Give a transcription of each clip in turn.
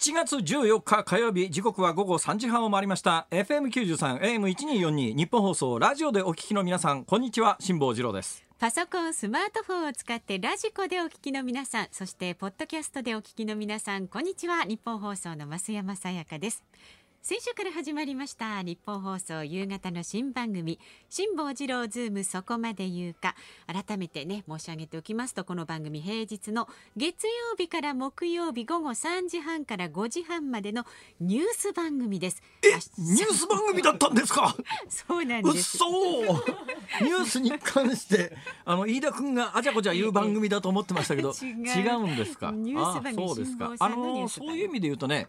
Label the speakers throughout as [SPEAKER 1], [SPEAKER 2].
[SPEAKER 1] 7月14日火曜日時刻は午後3時半を回りました。FM93 AM1242 ニッポン放送ラジオでお聞きの皆さんこんにちは辛坊治郎です。
[SPEAKER 2] パソコンスマートフォンを使ってラジコでお聞きの皆さんそしてポッドキャストでお聞きの皆さんこんにちは。ニッポン放送の増山さやかです。先週から始まりましたニッポン放送夕方の新番組辛坊治郎ズームそこまで言うか。改めてね申し上げておきますとこの番組平日の月曜日から木曜日午後3時半から5時半までのニュース番組です。
[SPEAKER 1] えニュース番組だったんですか？
[SPEAKER 2] そうなんです。
[SPEAKER 1] 嘘。ニュースに関してあの飯田君があちゃこちゃ言う番組だと思ってましたけど
[SPEAKER 2] 違う。
[SPEAKER 1] んですか？
[SPEAKER 2] ニュース番組
[SPEAKER 1] あそうですか。あ
[SPEAKER 2] んの
[SPEAKER 1] そういう意味で言うとね、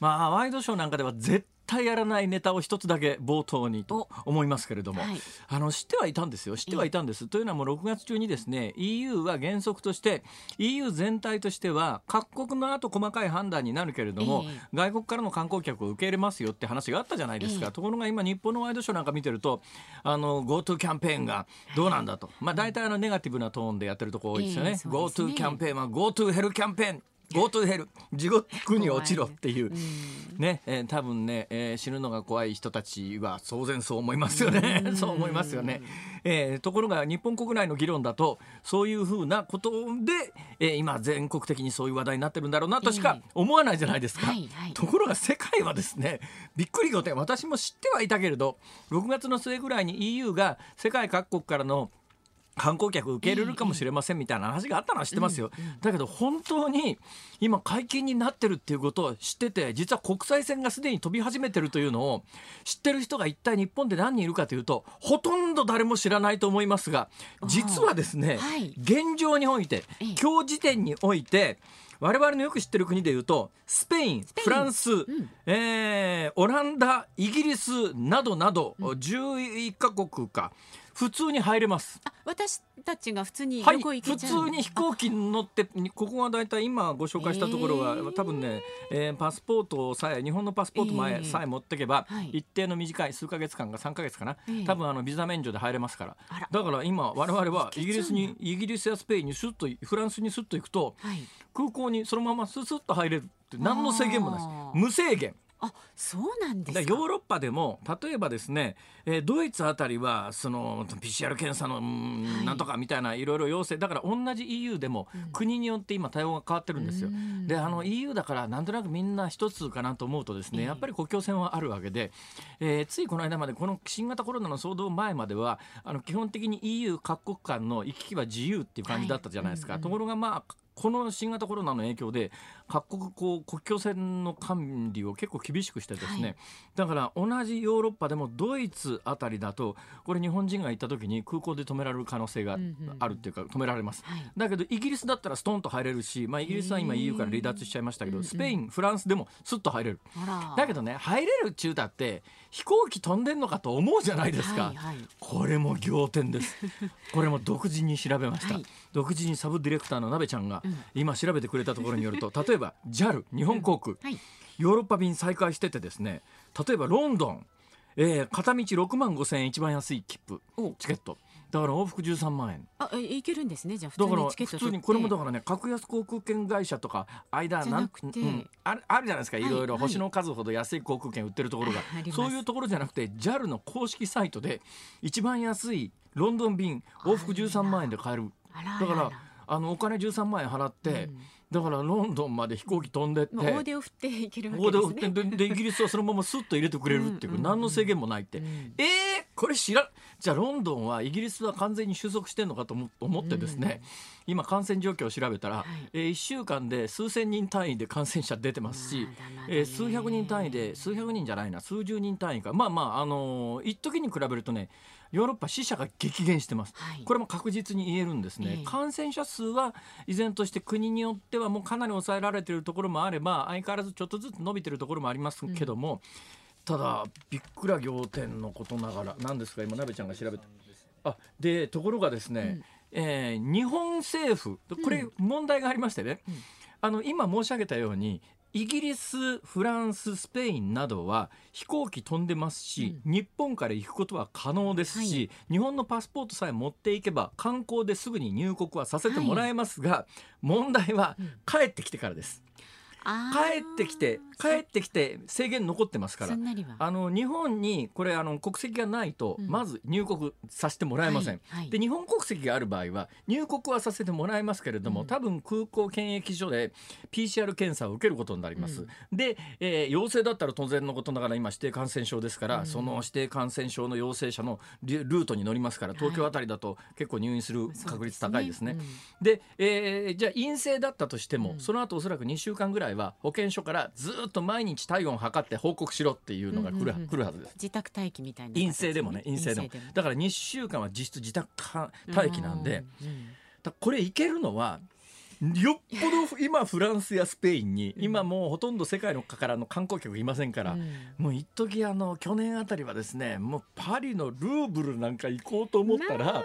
[SPEAKER 1] まあワイドショーなんかでは絶対やらないネタを一つだけ冒頭にと思いますけれども、
[SPEAKER 2] はい。
[SPEAKER 1] あの知ってはいたんですよ。知ってはいたんです、というのはもう6月中にですね EU は原則として EU 全体としては各国の後細かい判断になるけれども、
[SPEAKER 2] ええ。
[SPEAKER 1] 外国からの観光客を受け入れますよって話があったじゃないですか、
[SPEAKER 2] ええ。
[SPEAKER 1] ところが今日本のワイドショーなんか見てるとあの GoTo キャンペーンがどうなんだと、まあ大体あのネガティブなトーンでやってるとこ多いですよね,、
[SPEAKER 2] ええそうですね。
[SPEAKER 1] GoTo キャンペーンは GoTo ヘルキャンペーン GoTo ヘル。地獄に落ちろっていう、ね、えー多分ね、えー死ぬのが怖い人たちは当然そう思いますよね。そう思いますよね。えーところが日本国内の議論だとそういうふうなことで、えー今全国的にそういう話題になってるんだろうなとしか
[SPEAKER 2] ええ。
[SPEAKER 1] 思わないじゃないですか。
[SPEAKER 2] はいはい。
[SPEAKER 1] ところが世界はですねびっくり仰天私も知ってはいたけれど6月の末ぐらいに EU が世界各国からの観光客受け入れるかもしれませんみたいな話があったのは知ってますよ、だけど本当に今解禁になってるっていうことを知ってて実は国際線がすでに飛び始めてるというのを知ってる人が一体日本で何人いるかというとほとんど誰も知らないと思いますが実はですね、
[SPEAKER 2] はい。
[SPEAKER 1] 現状において
[SPEAKER 2] ええ。
[SPEAKER 1] 今日時点において我々のよく知ってる国でいうとスペインフランス、えーオランダイギリスなどなど、11カ国か普通に入れます。
[SPEAKER 2] あ私たちが普通に
[SPEAKER 1] はい、
[SPEAKER 2] 旅行行け
[SPEAKER 1] 普
[SPEAKER 2] ちゃう
[SPEAKER 1] 通に飛行機に乗ってここが大体今ご紹介したところは、
[SPEAKER 2] えー。
[SPEAKER 1] 多分ね、えーパスポートさえ日本のパスポート前、
[SPEAKER 2] えー
[SPEAKER 1] さえ持ってけば、
[SPEAKER 2] はい。
[SPEAKER 1] 一定の短い数ヶ月間が3ヶ月かな、
[SPEAKER 2] えー
[SPEAKER 1] 多分あのビザ免除で入れますから。だから今我々はイギリスにイギリスやスペインにスッとフランスにスッと行くと
[SPEAKER 2] はい。
[SPEAKER 1] 空港にそのままススッと入れるって何の制限もないです。無制限。
[SPEAKER 2] あそうなんです
[SPEAKER 1] ヨーロッパでも例えばですね、えードイツあたりはその PCR 検査のうん
[SPEAKER 2] はい。
[SPEAKER 1] なんとかみたいないろいろ要請だから同じ EU でも国によって今対応が変わってるんですよ。
[SPEAKER 2] うん。
[SPEAKER 1] であの EU だからなんとなくみんな一つかなと思うとですね
[SPEAKER 2] ええ
[SPEAKER 1] やっぱり国境線はあるわけで、えーついこの間までこの新型コロナの騒動前まではあの基本的に EU 各国間の行き来は自由っていう感じだったじゃないですか。
[SPEAKER 2] はい。うんうん。
[SPEAKER 1] ところがまあこの新型コロナの影響で各国こう国境線の管理を結構厳しくしてですね、
[SPEAKER 2] はい。
[SPEAKER 1] だから同じヨーロッパでもドイツあたりだとこれ日本人が行った時に空港で止められる可能性があるっていうか止められます。
[SPEAKER 2] はい。
[SPEAKER 1] だけどイギリスだったらストンと入れるし、まあ、イギリスは今 EU から離脱しちゃいましたけど、スペインフランスでもスッと入れる。だけどね入れるっちゅうだって飛行機飛んでんのかと思うじゃないですか。
[SPEAKER 2] はいはい。
[SPEAKER 1] これも仰天です。これも独自に調べました。
[SPEAKER 2] はい。
[SPEAKER 1] 独自にサブディレクターのなべちゃんが
[SPEAKER 2] うん。
[SPEAKER 1] 今調べてくれたところによると、例えば JAL 日本航空、
[SPEAKER 2] はい。
[SPEAKER 1] ヨーロッパ便再開しててですね例えばロンドン、えー片道6万5千円一番安い切符。
[SPEAKER 2] お。
[SPEAKER 1] チケットだから往復13万円。
[SPEAKER 2] あえ行けるんですね。じゃあ普
[SPEAKER 1] だから
[SPEAKER 2] 通にチケット
[SPEAKER 1] 普通にこれもだからね格安航空券会社とか間
[SPEAKER 2] なくて。
[SPEAKER 1] うん、あるあるじゃないですか、
[SPEAKER 2] はい
[SPEAKER 1] いろいろ
[SPEAKER 2] はい。
[SPEAKER 1] 星の数ほど安い航空券売ってるところが、
[SPEAKER 2] あります。
[SPEAKER 1] そういうところじゃなくて JAL の公式サイトで一番安いロンドン便往復13万円で買える。だから
[SPEAKER 2] あ
[SPEAKER 1] のお金13万円払って、
[SPEAKER 2] うん。
[SPEAKER 1] だからロンドンまで飛行機飛んでって、
[SPEAKER 2] まあ大手を振っていけるわけですね。
[SPEAKER 1] ででイギリスはそのままスッと入れてくれるっていう
[SPEAKER 2] うんうんうん。
[SPEAKER 1] 何の制限もないって、
[SPEAKER 2] うん。
[SPEAKER 1] えー、これ知らんじゃあロンドンはイギリスは完全に収束してんのかと思思ってですね、今感染状況を調べたら、
[SPEAKER 2] はい。
[SPEAKER 1] えー1週間で数千人単位で感染者出てますし
[SPEAKER 2] ま
[SPEAKER 1] えー数百人単位で数百人じゃないな数十人単位か。まあまああのー一時に比べるとねヨーロッパ死者が激減してます、
[SPEAKER 2] はい。
[SPEAKER 1] これも確実に言えるんですね、
[SPEAKER 2] ええ。
[SPEAKER 1] 感染者数は依然として国によってはもうかなり抑えられているところもあれば相変わらずちょっとずつ伸びているところもありますけども、ただびっくら仰天のことながら何ですか今鍋ちゃんが調べて。あでところがですね、えー日本政府これ問題がありましてね、あの今申し上げたようにイギリスフランススペインなどは飛行機飛んでますし、日本から行くことは可能ですし、日本のパスポートさえ持っていけば観光ですぐに入国はさせてもらえますが、問題は帰ってきてからです。帰ってきて帰ってきて制限残ってますから。あの日本にこれあの国籍がないと
[SPEAKER 2] うん。
[SPEAKER 1] まず入国させてもらえません。
[SPEAKER 2] はいはい。
[SPEAKER 1] で日本国籍がある場合は入国はさせてもらえますけれども、
[SPEAKER 2] うん。
[SPEAKER 1] 多分空港検疫所で PCR 検査を受けることになります。
[SPEAKER 2] うん。
[SPEAKER 1] で、えー陽性だったら当然のことながら今指定感染症ですから、
[SPEAKER 2] うん。
[SPEAKER 1] その指定感染症の陽性者のルルートに乗りますから東京あたりだと結構入院する確率高いですね。で、えーじゃあ陰性だったとしても、
[SPEAKER 2] うん。
[SPEAKER 1] その後おそらく2週間ぐらいは保健所からずっと毎日体温を測って報告しろっていうのが来る,、来るはずです。
[SPEAKER 2] 自宅待機みたいな
[SPEAKER 1] 陰性でもね陰性でも。だから2週間は実質自宅待機なんで、これいけるのはよっぽど今フランスやスペインに、
[SPEAKER 2] うん。
[SPEAKER 1] 今もうほとんど世界のからの観光客いませんから、
[SPEAKER 2] うん。
[SPEAKER 1] もう一時あの去年あたりはですねもうパリのルーブルなんか行こうと思ったら、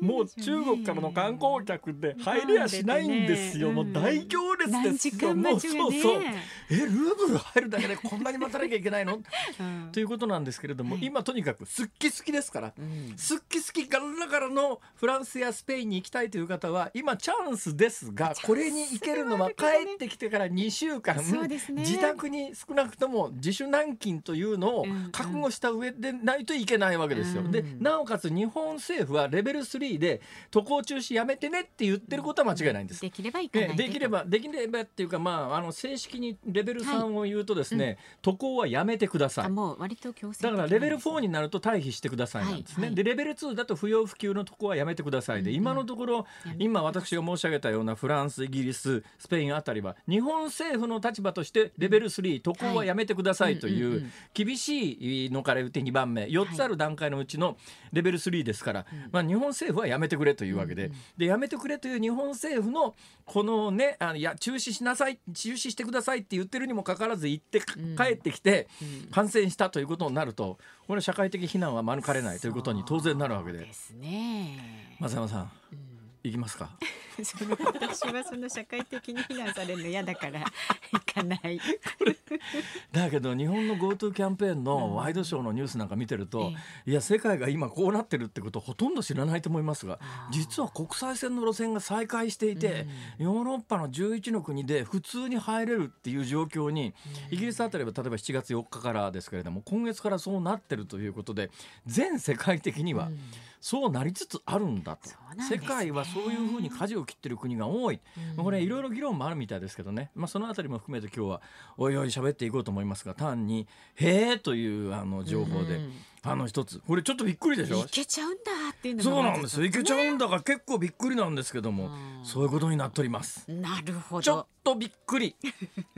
[SPEAKER 1] もう中国からの観光客で入れやしないんですよ、もう大行列ですよ、もうそうそう。えルーブル入るだけでこんなに待たなきゃいけないの？
[SPEAKER 2] うん。
[SPEAKER 1] ということなんですけれども、
[SPEAKER 2] はい。
[SPEAKER 1] 今とにかくすっきすきですから。
[SPEAKER 2] うん。
[SPEAKER 1] すっきすきガラガラのフランスやスペインに行きたいという方は今チャンスですがこれに行けるのは帰ってきてから2週間、自宅に少なくとも自主軟禁というのを
[SPEAKER 2] うん
[SPEAKER 1] 覚悟した上でないといけないわけですよ。
[SPEAKER 2] うん
[SPEAKER 1] でなおかつ日本政府はレベル3で渡航中止やめてねって言ってることは間違いないんです。
[SPEAKER 2] できれば
[SPEAKER 1] できればできればっていうかまああの正式にレベル3を言うとですね、渡航はやめてください。
[SPEAKER 2] あ。もう割と強制
[SPEAKER 1] だからレベル4
[SPEAKER 2] に
[SPEAKER 1] になると退避してくださいなんですね。でレベル2だと不要不急のとこはやめてくださいで、今のところ今私が申し上げたようなフランスイギリススペインあたりは日本政府の立場としてレベル3渡航はやめてくださいとい
[SPEAKER 2] う
[SPEAKER 1] 厳しいのから言って2番目4つある段階のうちのレベル3ですから、まあ、日本政府はやめてくれというわけで,、でやめてくれという日本政府のこのねあのいや中止しなさい中止してくださいって言ってるにもかかわらず行って
[SPEAKER 2] うん。
[SPEAKER 1] 帰ってきて、
[SPEAKER 2] うん。
[SPEAKER 1] 感染したということになるとこれは社会的非難は免れないということに当然なるわけで。
[SPEAKER 2] ですね。
[SPEAKER 1] 松山さん行きますか。
[SPEAKER 2] 私はその社会的に非難されるの嫌だから 行かない。
[SPEAKER 1] だけど日本の GoTo キャンペーン
[SPEAKER 2] うん。
[SPEAKER 1] のワイドショーのニュースなんか見てると、
[SPEAKER 2] え
[SPEAKER 1] いや世界が今こうなってるってことをほとんど知らないと思いますが実は国際線の路線が再開していて、ヨーロッパの11の国で普通に入れるっていう状況にイギリスあたりは例えば7月4日からですけれども今月からそうなってるということで全世界的には
[SPEAKER 2] うん。
[SPEAKER 1] そうなりつつあるんだと、世界はそういうふうに舵を切ってる国が多い、
[SPEAKER 2] うん。
[SPEAKER 1] これいろいろ議論もあるみたいですけどね、まあ、そのあたりも含めて今日はおいおい喋っていこうと思いますが単に「へえ」というあの情報で、
[SPEAKER 2] うん。
[SPEAKER 1] あの一つ。これちょっとびっくりでしょ？
[SPEAKER 2] いけちゃうんだっていうの
[SPEAKER 1] そう
[SPEAKER 2] が
[SPEAKER 1] なんです。よいけちゃうんだから結構びっくりなんですけども、
[SPEAKER 2] うん。
[SPEAKER 1] そういうことになっております。
[SPEAKER 2] なるほ
[SPEAKER 1] ちょっ
[SPEAKER 2] ど。
[SPEAKER 1] とびっくり。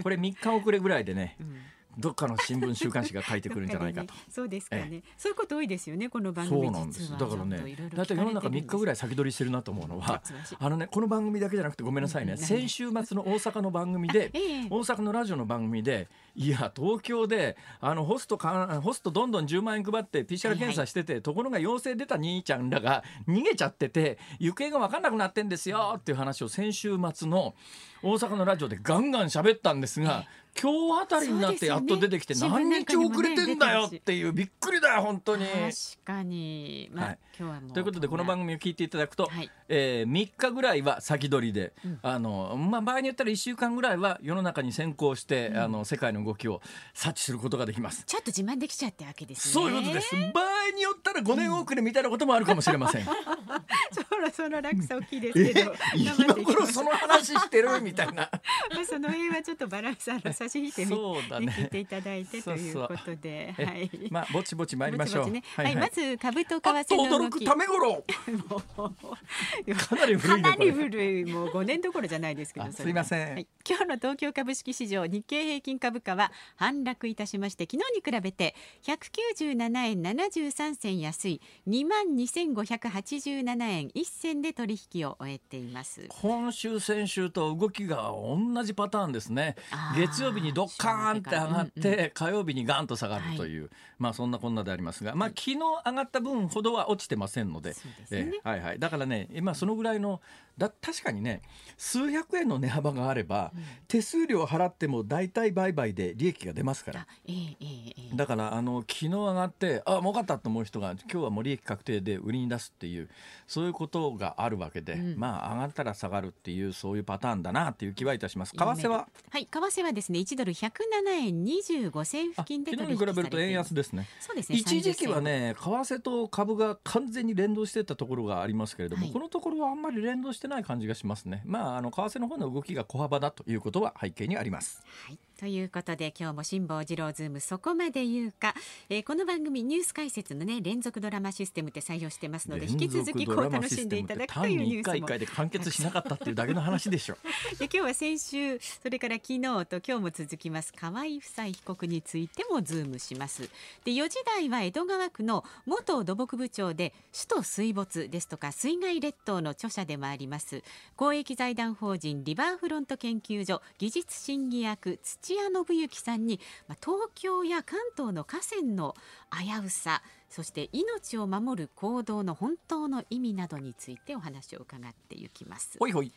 [SPEAKER 1] これ3日遅れぐらいでね
[SPEAKER 2] うん
[SPEAKER 1] どっかの新聞週刊誌が書いてくるんじゃないかと。
[SPEAKER 2] ね。そうですかね。そういうこと多いですよね。この番組
[SPEAKER 1] そうなんです。だからねだいたい世の中3日ぐら
[SPEAKER 2] い
[SPEAKER 1] い先取りしてるなと思うのはあのねこの番組だけじゃなくてごめんなさいね。
[SPEAKER 2] うん
[SPEAKER 1] 先週末の大阪の番組で
[SPEAKER 2] ええ。
[SPEAKER 1] 大阪のラジオの番組でいや東京であのホストかホストどんどん10万円配って PCR 検査してて、ところが陽性出た兄ちゃんらが逃げちゃってて行方が分かんなくなってんですよっていう話を先週末の大阪のラジオでガンガン喋ったんですが。今日あたりになってやっと出てきて何日遅れてんだよっていうびっくりだよ本当に。
[SPEAKER 2] 確かに。まあ、
[SPEAKER 1] はい。
[SPEAKER 2] 今日は
[SPEAKER 1] ということでこの番組を聞いていただくと、
[SPEAKER 2] はい。
[SPEAKER 1] えー3日ぐらいは先取りで、
[SPEAKER 2] うん。
[SPEAKER 1] あのまあ、場合によったら1週間ぐらいは世の中に先行して、
[SPEAKER 2] うん。
[SPEAKER 1] あの世界の動きを察知することができます。
[SPEAKER 2] ちょっと自慢できちゃったわけですね。
[SPEAKER 1] そういうことです。場合によったら5年遅れみたいなこともあるかもしれません。
[SPEAKER 2] そろそろ落差大きいです
[SPEAKER 1] え
[SPEAKER 2] けど、
[SPEAKER 1] 今頃その話してるみたいな。
[SPEAKER 2] まあその辺はちょっとバランスあの差し引いてみ、
[SPEAKER 1] そうだね
[SPEAKER 2] 聞いていただいてということで、
[SPEAKER 1] え
[SPEAKER 2] はい。
[SPEAKER 1] まあぼちぼち参りましょう。
[SPEAKER 2] ぼちぼちねはい、まず株と為替の動き。
[SPEAKER 1] 驚くためごろ。
[SPEAKER 2] もう
[SPEAKER 1] かなり古いね
[SPEAKER 2] かなり古いもう5年どころじゃないですけど
[SPEAKER 1] すいません
[SPEAKER 2] はい、今日の東京株式市場日経平均株価は反落いたしまして昨日に比べて197円73銭安い2万2587円1銭で取引を終えています。
[SPEAKER 1] 今週先週と動きが同じパターンですね。月曜日にドッカーンって上がって、
[SPEAKER 2] うんうん
[SPEAKER 1] 火曜日にガンと下がるという、まあそんなこんなでありますが、まあ昨日上がった分ほどは落ちてませんので
[SPEAKER 2] ね。
[SPEAKER 1] えーはいはい。だからね今そのぐらいのだ確かにね数百円の値幅があれば、手数料払っても大体売買でで利益が出ますから。
[SPEAKER 2] あええええええ。
[SPEAKER 1] だからあの昨日上がってあ儲かったと思う人が今日はもう利益確定で売りに出すっていうそういうことがあるわけで、
[SPEAKER 2] うん。
[SPEAKER 1] まあ上がったら下がるっていうそういうパターンだなっていう気はいたします。為替は？
[SPEAKER 2] はい、為替はですね、1ドル107円25銭付
[SPEAKER 1] あ
[SPEAKER 2] 近で
[SPEAKER 1] 昨
[SPEAKER 2] 取引されています
[SPEAKER 1] 日に比べると円安ですね。
[SPEAKER 2] そうですね。
[SPEAKER 1] 一時期は
[SPEAKER 2] 30
[SPEAKER 1] ね為替と株が完全に連動してたところがありますけれども、
[SPEAKER 2] はい。
[SPEAKER 1] このところはあんまり連動しててない感じがしますね。まああの為替の方の動きが小幅だということは背景にあります。
[SPEAKER 2] はい、ということで今日も辛坊治郎ズームそこまで言うか、えーこの番組ニュース解説のね連続ドラマシステムって採用してますので引き続きこう楽しんでいただくというニュースも
[SPEAKER 1] 単に一回一回で完結しなかったっていうだけの話でしょ。
[SPEAKER 2] で今日は先週それから昨日と今日も続きます。河合夫妻被告についてもズームします。で4時台は江戸川区の元土木部長で首都水没ですとか水害列島の著者でもあります。公益財団法人リバーフロント研究所技術審議役土屋信之さんに、まあ、東京や関東の河川の危うさそして命を守る行動の本当の意味などについてお話を伺っていきます
[SPEAKER 1] ほいほい。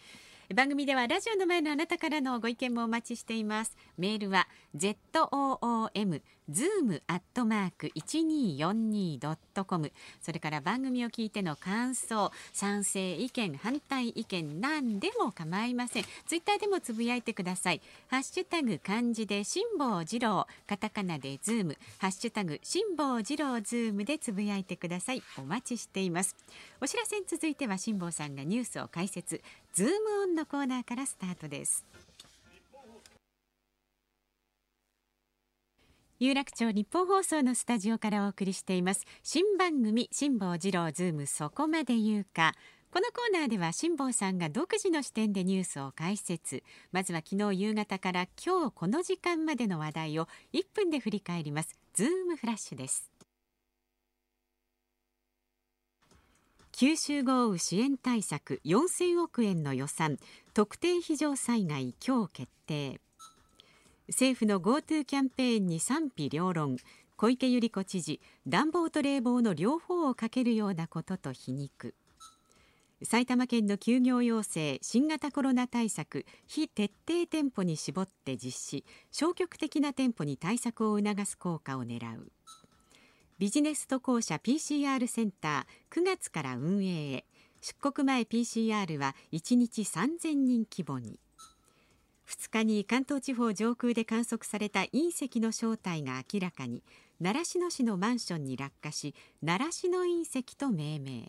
[SPEAKER 2] 番組ではラジオの前のあなたからのご意見もお待ちしています。メールは zoom zoom アットマーク 1242.com それから番組を聞いての感想賛成意見反対意見何でも構いません。ツイッターでもつぶやいてください。ハッシュタグ漢字で辛坊治郎カタカナでズーム。ハッシュタグ辛坊治郎ズームでつぶやいてください。お待ちしています。お知らせに続いては辛坊さんがニュースを解説。ズームオンのコーナーからスタートです。有楽町ニッポン放送のスタジオからお送りしています。新番組辛坊治郎ズームそこまで言うか。このコーナーでは辛坊さんが独自の視点でニュースを解説。まずは昨日夕方から今日この時間までの話題を1分で振り返ります。ズームフラッシュです。九州豪雨支援対策4000億円の予算特定非常災害今日決定。政府の GoTo キャンペーンに賛否両論。小池百合子知事暖房と冷房の両方をかけるようなことと皮肉。埼玉県の休業要請新型コロナ対策非徹底店舗に絞って実施。消極的な店舗に対策を促す効果を狙う。ビジネス渡航者 PCR センター9月から運営へ。出国前 PCR は1日3000人規模に。2日に関東地方上空で観測された隕石の正体が明らかに習志野市のマンションに落下し習志野隕石と命名。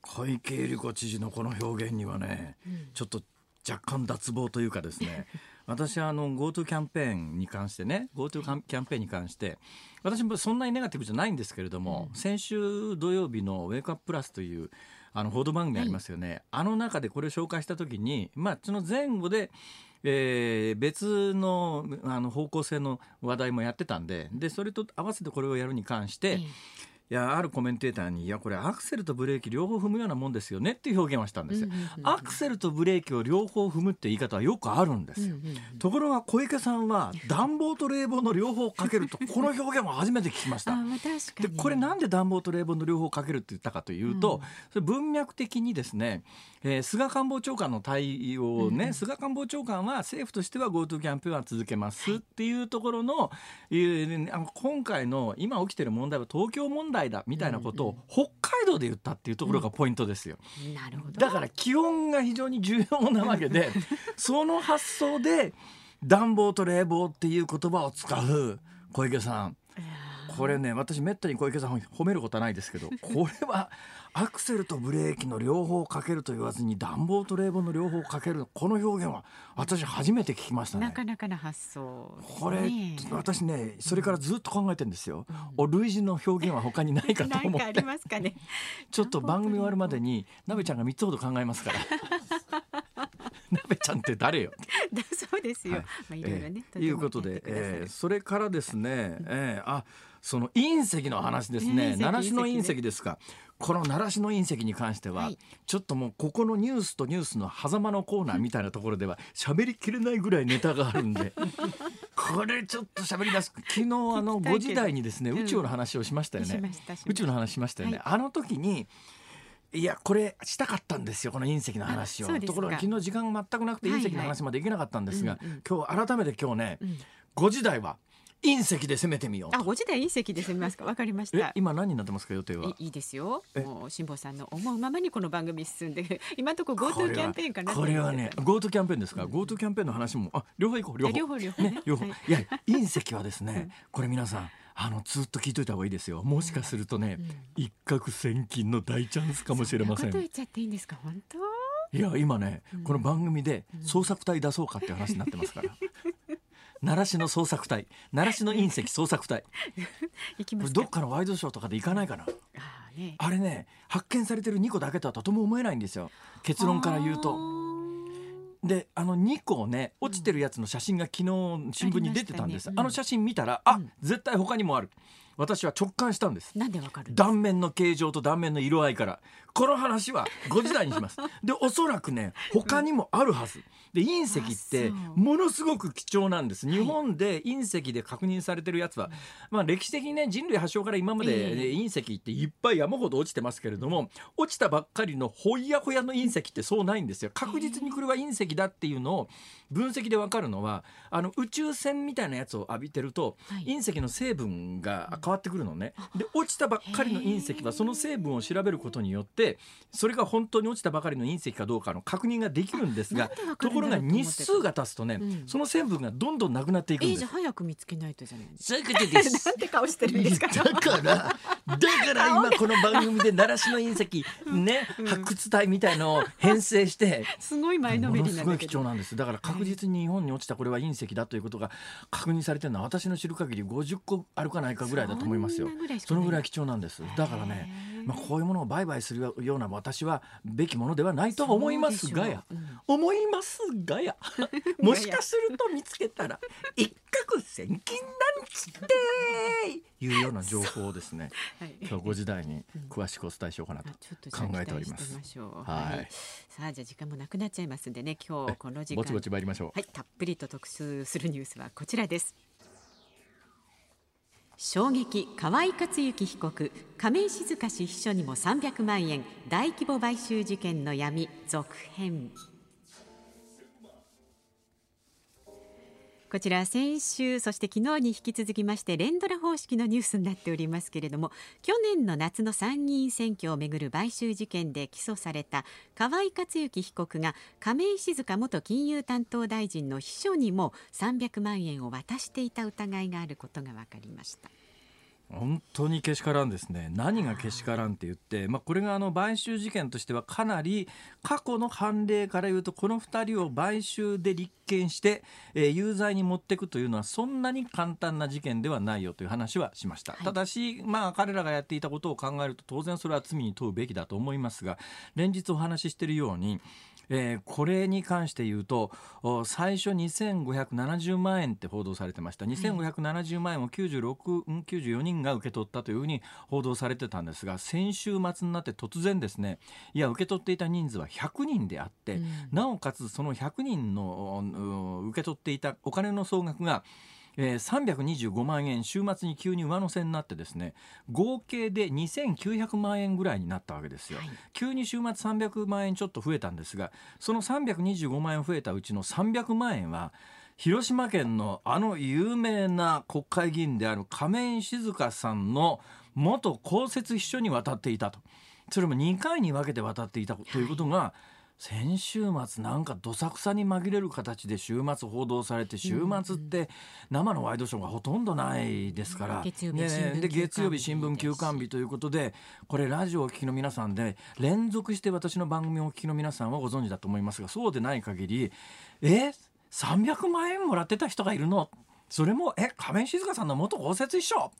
[SPEAKER 1] 小池百合子知事のこの表現にはね、ちょっと若干脱帽というかですね私はあの GoTo キャンペーンに関してね GoTo キャンペーンに関して私もそんなにネガティブじゃないんですけれども、先週土曜日の「ウェイクアッププラス」というあの報道番組ありますよね、あの中でこれを紹介した時にまあその前後でえー別のあの方向性の話題もやってたんででそれと合わせてこれをやるに関して、いやあるコメンテーターに「いやこれアクセルとブレーキ両方踏むようなもんですよね」っていう表現をしたんですよ。アクセルとブレーキを両方踏むって言い方はよくあるんですよ。ところが小池さんは 暖房と冷房の両方をかけるとこの表現も初めて聞きました。で
[SPEAKER 2] に
[SPEAKER 1] これなんで暖房と冷房の両方をかけるって言ったかというと、
[SPEAKER 2] うん
[SPEAKER 1] 文脈的にですね、えー菅官房長官の対応をね、
[SPEAKER 2] うん
[SPEAKER 1] 菅官房長官は政府としては GoTo キャンペーンは続けますっていうところの,、えーあの今回の今起きてる問題は東京問題だみたいなことを北海道で言ったっていうところがポイントですよ。
[SPEAKER 2] なるほど。
[SPEAKER 1] だから気温が非常に重要なわけで その発想で暖房と冷房っていう言葉を使う小池さんこれね私めったに小池さんを褒めることはないですけど これはアクセルとブレーキの両方をかけると言わずに暖房と冷房の両方をかけるこの表現は私初めて聞きましたね。
[SPEAKER 2] な。かなかな発想。ね
[SPEAKER 1] これ私ねそれからずっと考えてるんですよ。お類似の表現は他にないかと
[SPEAKER 2] なんかあり
[SPEAKER 1] 思って
[SPEAKER 2] ますかね。
[SPEAKER 1] ちょっと番組終わるまでになべちゃんが3つほど考えますから。なべちゃんって誰よ？
[SPEAKER 2] だそうですよ、
[SPEAKER 1] はい。
[SPEAKER 2] まあいろいろね、
[SPEAKER 1] えーいうことで、えーそれからですね、えーあその隕石の話ですね。習志野隕
[SPEAKER 2] 隕石
[SPEAKER 1] ですか。この習志野隕石に関しては、
[SPEAKER 2] はい。
[SPEAKER 1] ちょっともうここのニュースとニュースの狭間のコーナーみたいなところでは喋りきれないぐらいネタがあるんで。これちょっと喋り出す。昨日あの5
[SPEAKER 2] 聞きたいけど。
[SPEAKER 1] 時台にですね
[SPEAKER 2] うん。
[SPEAKER 1] 宇宙の話をしましたよね。宇宙の話しましたよね、
[SPEAKER 2] はい。
[SPEAKER 1] あの時にいやこれしたかったんですよこの隕石の話を。ところが昨日時間全くなくて隕石の話までいけなかったんですが、
[SPEAKER 2] はいはい
[SPEAKER 1] 今日改めて今日ね、
[SPEAKER 2] うん。
[SPEAKER 1] 5時台は隕石で攻めてみよう
[SPEAKER 2] あ、
[SPEAKER 1] と
[SPEAKER 2] ご時代隕石で攻めますか？わかりまし
[SPEAKER 1] え
[SPEAKER 2] た。
[SPEAKER 1] 今何になってますか予定は？い
[SPEAKER 2] いいですよ。
[SPEAKER 1] え？
[SPEAKER 2] もう辛坊さんの思うままにこの番組進んで、今のところ GoTo
[SPEAKER 1] は
[SPEAKER 2] キャンペーンかなと
[SPEAKER 1] これ。はね GoTo キャンペーンですか？GoTo キャンペーンの話もあ両方行こう両方。
[SPEAKER 2] 両方両方ね。
[SPEAKER 1] ね両方、
[SPEAKER 2] はい。
[SPEAKER 1] い、や隕石はですね、これ皆さんあのずっと聞いといた方がいいですよ。もしかするとね、一攫千金の大チャンスかもしれません。
[SPEAKER 2] そんなこと言っちゃっていいんですか？本当？
[SPEAKER 1] いや今ね、この番組で捜索隊出そうかっていう話になってますから。奈良市の捜索隊。奈良市の隕石捜索隊。どっ。かのワイドショーとかで行かないかな。
[SPEAKER 2] あーね。
[SPEAKER 1] あれね発見されてる2個だけとはとても思えないんですよ。結論から言うと。であの2個ね落ちてるやつの写真が昨日新聞に出てたんです、あ
[SPEAKER 2] ねうん。
[SPEAKER 1] の写真見たらあ、絶対他にもある。私は直感したんです。
[SPEAKER 2] なんでわかる。
[SPEAKER 1] 断面の形状と断面の色合いからこの話は5時台にします。でおそらくね他にもあるはず。で隕石ってものすごく貴重なんです。日本で隕石で確認されてるやつは、まあ、歴史的にね人類発祥から今まで、
[SPEAKER 2] ええ。
[SPEAKER 1] 隕石っていっぱい山ほど落ちてますけれども落ちたばっかりのほやほやの隕石ってそうないんですよ。確実にこれは隕石だっていうのを分析でわかるのはあの宇宙船みたいなやつを浴びてると、
[SPEAKER 2] はい。
[SPEAKER 1] 隕石の成分が変わってくるのね。で落ちたばっかりの隕石はその成分を調べることによってそれが本当に落ちたばかりの隕石かどうかの確認ができるんですがところが日数が経つとね、
[SPEAKER 2] うん。
[SPEAKER 1] その成分がどんどんなくなっていくんです。
[SPEAKER 2] えー。早く見つけないとじゃないです
[SPEAKER 1] そういうことで
[SPEAKER 2] か。
[SPEAKER 1] す。
[SPEAKER 2] なんて顔してるんですか。
[SPEAKER 1] だからだから今この番組で奈良市の隕石ね発掘隊みたいのを編成して
[SPEAKER 2] すごい前のめ
[SPEAKER 1] も
[SPEAKER 2] り
[SPEAKER 1] すごい貴重。なんです。だから確実に日本に落ちたこれは隕石だということが確認されてるのは私の知る限り50個あるかないかぐらいだと思いますよ。
[SPEAKER 2] そ
[SPEAKER 1] のぐらい貴重なんです。だからねまあ、こういうものを売買するような私はべきものではないとは思いますがや、
[SPEAKER 2] そうでしょう。
[SPEAKER 1] 思いますがや。もしかすると見つけたら 一攫千金なんつってい。うような情報をですね
[SPEAKER 2] はい。
[SPEAKER 1] 今日5時台に詳しくお伝えしようかなと考えております。
[SPEAKER 2] さあじゃあ時間もなくなっちゃいますんでね今日この時間。
[SPEAKER 1] ぼちぼち参りましょう、
[SPEAKER 2] はい、たっぷりと特集するニュースはこちらです。衝撃河井克行被告亀井静香氏秘書にも300万円大規模買収事件の闇続編。こちら先週そして昨日に引き続きまして連ドラ方式のニュースになっておりますけれども去年の夏の参議院選挙をめぐる買収事件で起訴された河井克行被告が亀井静香元金融担当大臣の秘書にも300万円を渡していた疑いがあることが分かりました。
[SPEAKER 1] 本当にけしからんですね。何がけしからんって言って、まあ、これがあの買収事件としてはかなり過去の判例から言うとこの2人を買収で立件して、えー有罪に持っていくというのはそんなに簡単な事件ではないよという話はしました、
[SPEAKER 2] はい。
[SPEAKER 1] ただし、まあ、彼らがやっていたことを考えると当然それは罪に問うべきだと思いますが連日お話ししているようにえーこれに関して言うとお最初2570万円って報道されてました。2570万円を96、うん94人が受け取ったというふうに報道されてたんですが先週末になって突然ですねいや受け取っていた人数は100人であって、
[SPEAKER 2] うん。
[SPEAKER 1] なおかつその100人のうん受け取っていたお金の総額がえー325万円週末に急に上乗せになってですね合計で2900万円ぐらいになったわけですよ、
[SPEAKER 2] はい。
[SPEAKER 1] 急に週末300万円ちょっと増えたんですがその325万円増えたうちの300万円は広島県のあの有名な国会議員である亀井静香さんの元公設秘書に渡っていたと。それも2回に分けて渡っていたということが、先週末なんかどさくさに紛れる形で週末報道されて週末って生のワイドショーがほとんどないですから、
[SPEAKER 2] 月曜日新聞休刊日
[SPEAKER 1] ということでこれラジオをお聞きの皆さんで連続して私の番組をお聞きの皆さんはご存知だと思いますがそうでない限りえ300万円もらってた人がいるの？それもえ亀井静香さんの元公設秘書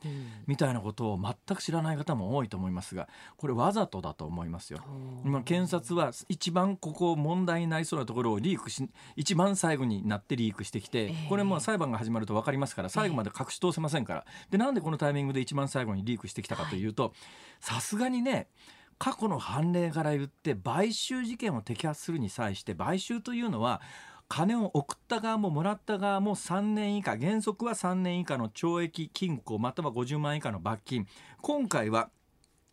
[SPEAKER 1] みたいなことを全く知らない方も多いと思いますがこれわざとだと思いますよ。今検察は一番ここ問題になりそうなところをリークし一番最後になってリークしてきて、
[SPEAKER 2] ええ。
[SPEAKER 1] これもう裁判が始まると分かりますから最後まで隠し通せませんから。でなんでこのタイミングで一番最後にリークしてきたかというとさすがにね過去の判例から言って買収事件を摘発するに際して買収というのは金を送った側ももらった側も3年以下原則は3年以下の懲役禁錮または50万円以下の罰金。今回は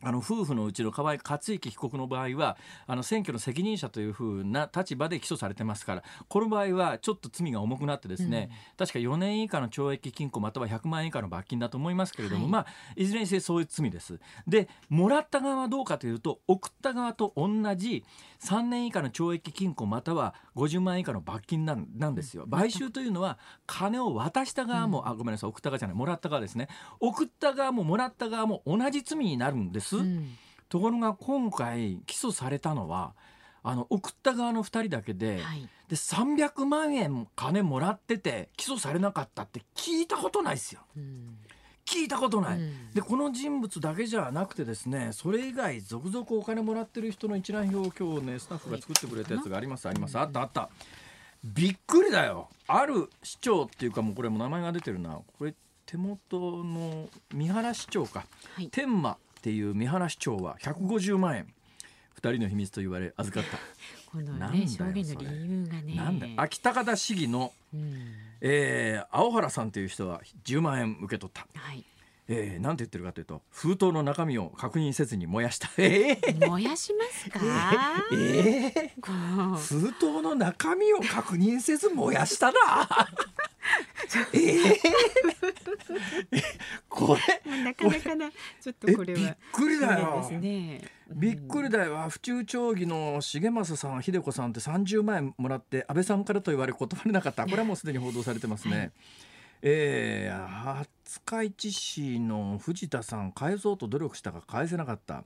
[SPEAKER 1] あの夫婦のうちの河合克行被告の場合はあの選挙の責任者というふうな立場で起訴されてますからこの場合はちょっと罪が重くなってですね、うん、確か4年以下の懲役禁錮または100万円以下の罰金だと思いますけれども、はいまあ、いずれにせよそういう罪です。でもらった側はどうかというと送った側と同じ3年以下の懲役禁錮または50万円以下の罰金なんなんですよ。買収というのは金を渡した側も、うん、あごめんなさい送った側じゃないもらった側ですね送った側ももらった側も同じ罪になるんです。うん、ところが今回起訴されたのはあの送った側の2人だけではい、で300万円金もらってて起訴されなかったって聞いたことないですよ。うん。聞いたことない、うん、でこの人物だけじゃなくてですねそれ以外続々お金もらってる人の一覧表を今日ねスタッフが作ってくれたやつがありますあります。あったあった。びっくりだよ。ある市長っていうかもうこれも名前が出てるな。これ手元の三原市長か、はい、天満っていう三原市長は150万円二人の秘密と言われ預かった。
[SPEAKER 2] このね証言の理由がね。
[SPEAKER 1] なんだ秋高田市議の、うん、えー、青原さんという人は10万円受け取った。はい。えー、なんて言ってるかというと封筒の中身を確認せずに燃やした。
[SPEAKER 2] えー、燃やしますか？
[SPEAKER 1] えー、えー、封筒の中身を確認せず燃やしたな。えー、こ
[SPEAKER 2] れ なかなかなちょっとこれは
[SPEAKER 1] びっくりだよ。ね、びっくりだよ。府中町議の重政さん秀子さんって30万円もらって安倍さんからと言われ断れなかった。これはもうすでに報道されてますね。はい。えー、廿日市市の藤田さん返そうと努力したが返せなかった。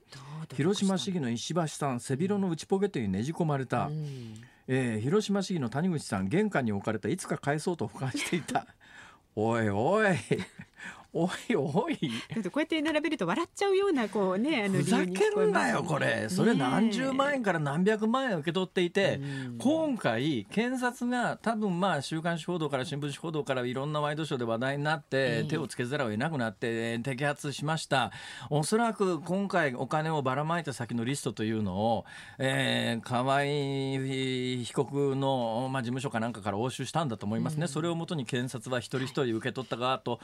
[SPEAKER 1] 広島市議の石橋さん背広の内ポケットにねじ込まれた、うん、えー、広島市議の谷口さん玄関に置かれたいつか返そうと俯瞰していた。おいおいおいおい。
[SPEAKER 2] だってこうやって並べると笑っちゃうようなこうね
[SPEAKER 1] あのふざけんなよこれ。それ何十万円から何百万円受け取っていて、今回検察が多分まあ週刊誌報道から新聞紙報道からいろんなワイドショーで話題になって、手をつけざるを得なくなって摘発しました。おそらく今回お金をばらまいた先のリストというのを、えー、河合被告の、まあ、事務所かなんかから押収したんだと思いますね、それをもとに検察は一人一人受け取った側と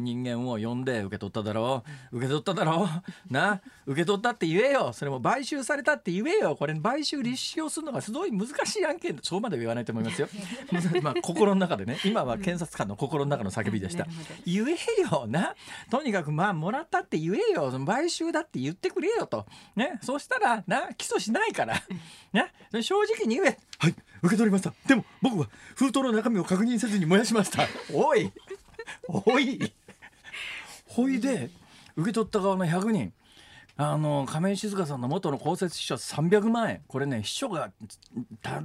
[SPEAKER 1] 人人間を呼んで受け取っただろう。受け取っただろう。な？受け取ったって言えよ。それも買収されたって言えよ。これ買収立証するのがすごい難しい案件。そうまで言わないと思いますよ。まあ心の中でね。今は検察官の心の中の叫びでした。言えよな。とにかくまあもらったって言えよ。買収だって言ってくれよと。ね？そしたらな？起訴しないから。ね正直に言え。はい。受け取りました。でも僕は封筒の中身を確認せずに燃やしました。おい。おいほいで受け取った側の100人あの亀井静香さんの元の公設秘書300万円。これね秘書が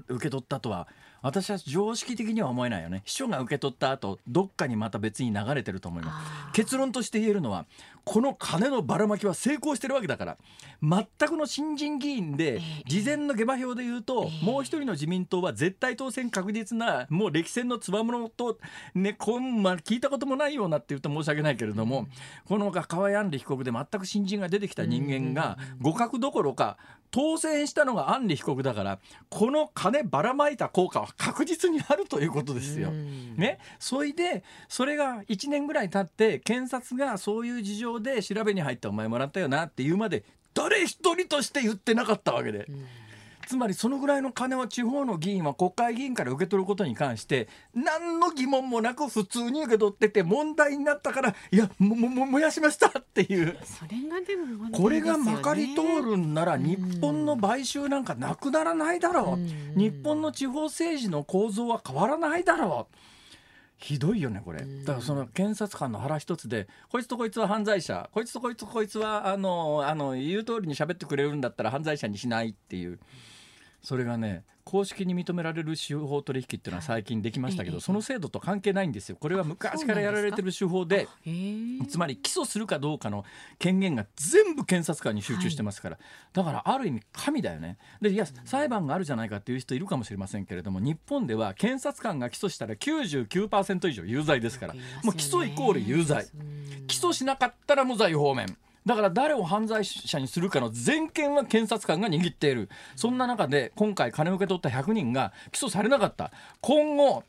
[SPEAKER 1] 受け取ったとは私は常識的には思えないよね。秘書が受け取った後どっかにまた別に流れてると思います。結論として言えるのはこの金のばらまきは成功してるわけだから全くの新人議員で事前の下馬評で言うともう一人の自民党は絶対当選確実なもう歴戦のつわものとねこん、まあ、聞いたこともないようなって言うと申し訳ないけれどもこの河合案里被告で全く新人が出てきた人間が互角どころか当選したのが案里被告だからこの金ばらまいた効果は確実にあるということですよ。ね、それでそれが1年ぐらい経って検察がそういう事情で調べに入ったお前もらったよなって言うまで誰一人として言ってなかったわけで。つまりそのぐらいの金を地方の議員は国会議員から受け取ることに関して何の疑問もなく普通に受け取ってて問題になったからいやもも燃やしましたっていう。
[SPEAKER 2] それがでも、
[SPEAKER 1] ね、これがまかり通るんなら日本の買収なんかなくならないだろう。日本の地方政治の構造は変わらないだろう。ひどいよねこれ。だからその検察官の腹一つでこいつとこいつは犯罪者こいつとこいつとこいつはあのあの言う通りに喋ってくれるんだったら犯罪者にしないっていうそれがね公式に認められる司法取引っていうのは最近できましたけど、その制度と関係ないんですよ。これは昔からやられてる手法でつまり起訴するかどうかの権限が全部検察官に集中してますから、だからある意味神だよね。でいや裁判があるじゃないかっていう人いるかもしれませんけれども日本では検察官が起訴したら99%以上有罪ですからもう起訴イコール有罪。起訴しなかったら無罪方面だから誰を犯罪者にするかの全権は検察官が握っている。そんな中で今回金を受け取った100人が起訴されなかった。今後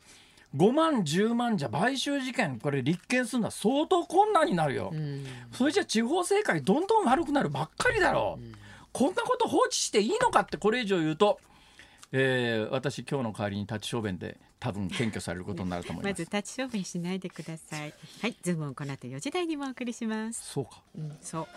[SPEAKER 1] 5万10万じゃ買収事件これ立件するのは相当困難になるよ、
[SPEAKER 2] うん。
[SPEAKER 1] それじゃ地方政界どんどん悪くなるばっかりだろう、こんなこと放置していいのかってこれ以上言うと、えー私今日の代わりに立ち小便で多分検挙されることになると思いま
[SPEAKER 2] ますず立ち小便しないでください。はいズームオンこの後4時台にもお送りします。
[SPEAKER 1] そうか。
[SPEAKER 2] うんそう。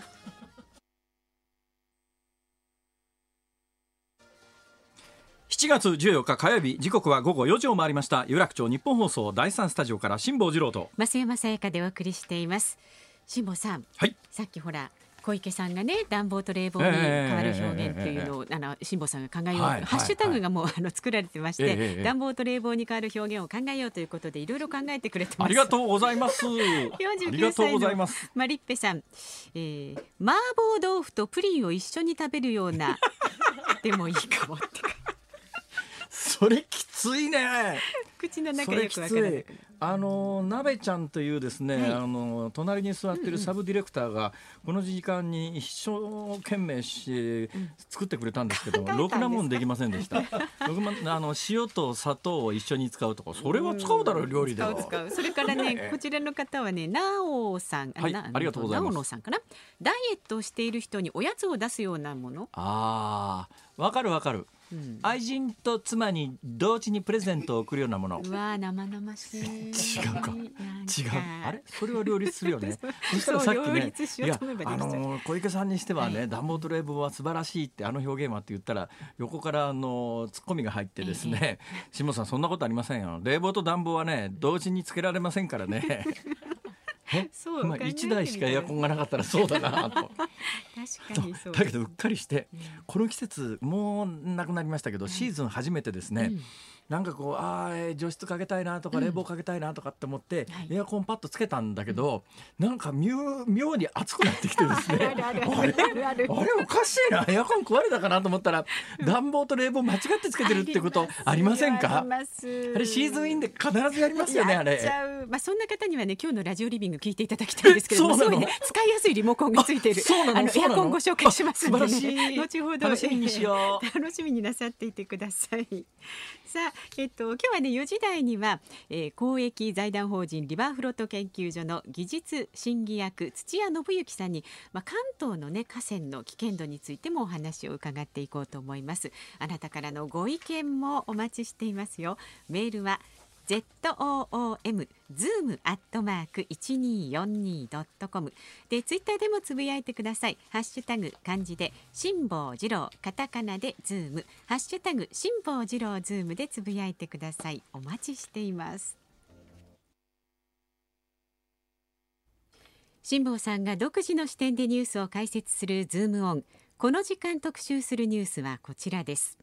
[SPEAKER 1] 7月14日火曜日時刻は午後4時を回りました。有楽町日本放送第三スタジオから辛坊治郎と。
[SPEAKER 2] 増山さやかでお送りしています。辛坊さん
[SPEAKER 1] はい。
[SPEAKER 2] さっきほら小池さんがね暖房と冷房に変わる表現っていうのを、あの辛坊さんが考えようと、
[SPEAKER 1] はい
[SPEAKER 2] ハッシュタグがもう、あの作られてまして、暖房と冷房に変わる表現を考えようということでいろいろ考えてくれてます。
[SPEAKER 1] ありがとうございます。ありが
[SPEAKER 2] 49
[SPEAKER 1] とうご
[SPEAKER 2] 歳のマリッペさん、えー、麻婆豆腐とプリンを一緒に食べるような でもいいかもって
[SPEAKER 1] それきついね。
[SPEAKER 2] 口の中よくわからない
[SPEAKER 1] いあの鍋ちゃんというですね、
[SPEAKER 2] はい。
[SPEAKER 1] あの隣に座ってるサブディレクターがこの時間に一生懸命し、作ってくれたんですけど ろくなもんできませんでした。あの塩と砂糖を一緒に使うとかそれは使うだろう料理では。
[SPEAKER 2] 使うそれからね こちらの方はねなおさん
[SPEAKER 1] はい
[SPEAKER 2] な
[SPEAKER 1] ありがとうございます。
[SPEAKER 2] なおのさんかな？ダイエットをしている人におやつを出すようなもの、
[SPEAKER 1] あーわかるわかる。
[SPEAKER 2] うん
[SPEAKER 1] 愛人と妻に同時にプレゼントを送るようなもの。
[SPEAKER 2] うわー生々しい。
[SPEAKER 1] 違うか。違う。あれ？それは両立するよね。
[SPEAKER 2] そう
[SPEAKER 1] そしたらさっき
[SPEAKER 2] 両
[SPEAKER 1] ねいやあの小池さんにしてはね、
[SPEAKER 2] はい
[SPEAKER 1] 暖房と冷房は素晴らしいってあの表現はって言ったら横からあのツッコミが入ってですね「下さんそんなことありませんよ。冷房と暖房はね同時につけられませんからね」
[SPEAKER 2] そう考えて
[SPEAKER 1] 1台しかエアコンがなかったらそうだなと。
[SPEAKER 2] 確かにそう
[SPEAKER 1] だけどうっかりしてこの季節もうなくなりましたけど、シーズン初めてですね、
[SPEAKER 2] うん
[SPEAKER 1] なんかこうあーえー除湿かけたいなとか冷房かけたいなとかって思って、
[SPEAKER 2] はい。
[SPEAKER 1] エアコンパッとつけたんだけど、なんか妙妙に暑くなってきてですね。
[SPEAKER 2] あ
[SPEAKER 1] れ？
[SPEAKER 2] あ
[SPEAKER 1] れおかしいな。エアコン壊れたかなと思ったら暖房と冷房間違ってつけてるってことありません
[SPEAKER 2] あ
[SPEAKER 1] かあれシーズンインで必ずやりますよねあれ。
[SPEAKER 2] まあそんな方にはね今日のラジオリビング聞いていただきたいんですけど も、すごいね使いやすいリモコンがついている。
[SPEAKER 1] あの？
[SPEAKER 2] エアコンご紹介しますんでね。
[SPEAKER 1] い。
[SPEAKER 2] 後ほど
[SPEAKER 1] 楽しみにしよう。
[SPEAKER 2] えー楽しみになさっていてください。さあえっと今日はね4時台には、えー、公益財団法人リバーフロット研究所の技術審議役土屋信之さんに、まあ関東のね河川の危険度についてもお話を伺っていこうと思います。あなたからのご意見もお待ちしていますよ。メールは z o o m zoom アットマーク一二四二ドットコムでツイッターでもつぶやいてください。ハッシュタグ漢字で辛坊治郎カタカナでズームハッシュタグ辛坊治郎ズームでつぶやいてください。お待ちしています。辛坊さんが独自の視点でニュースを解説するズームオンこの時間特集するニュースはこちらです。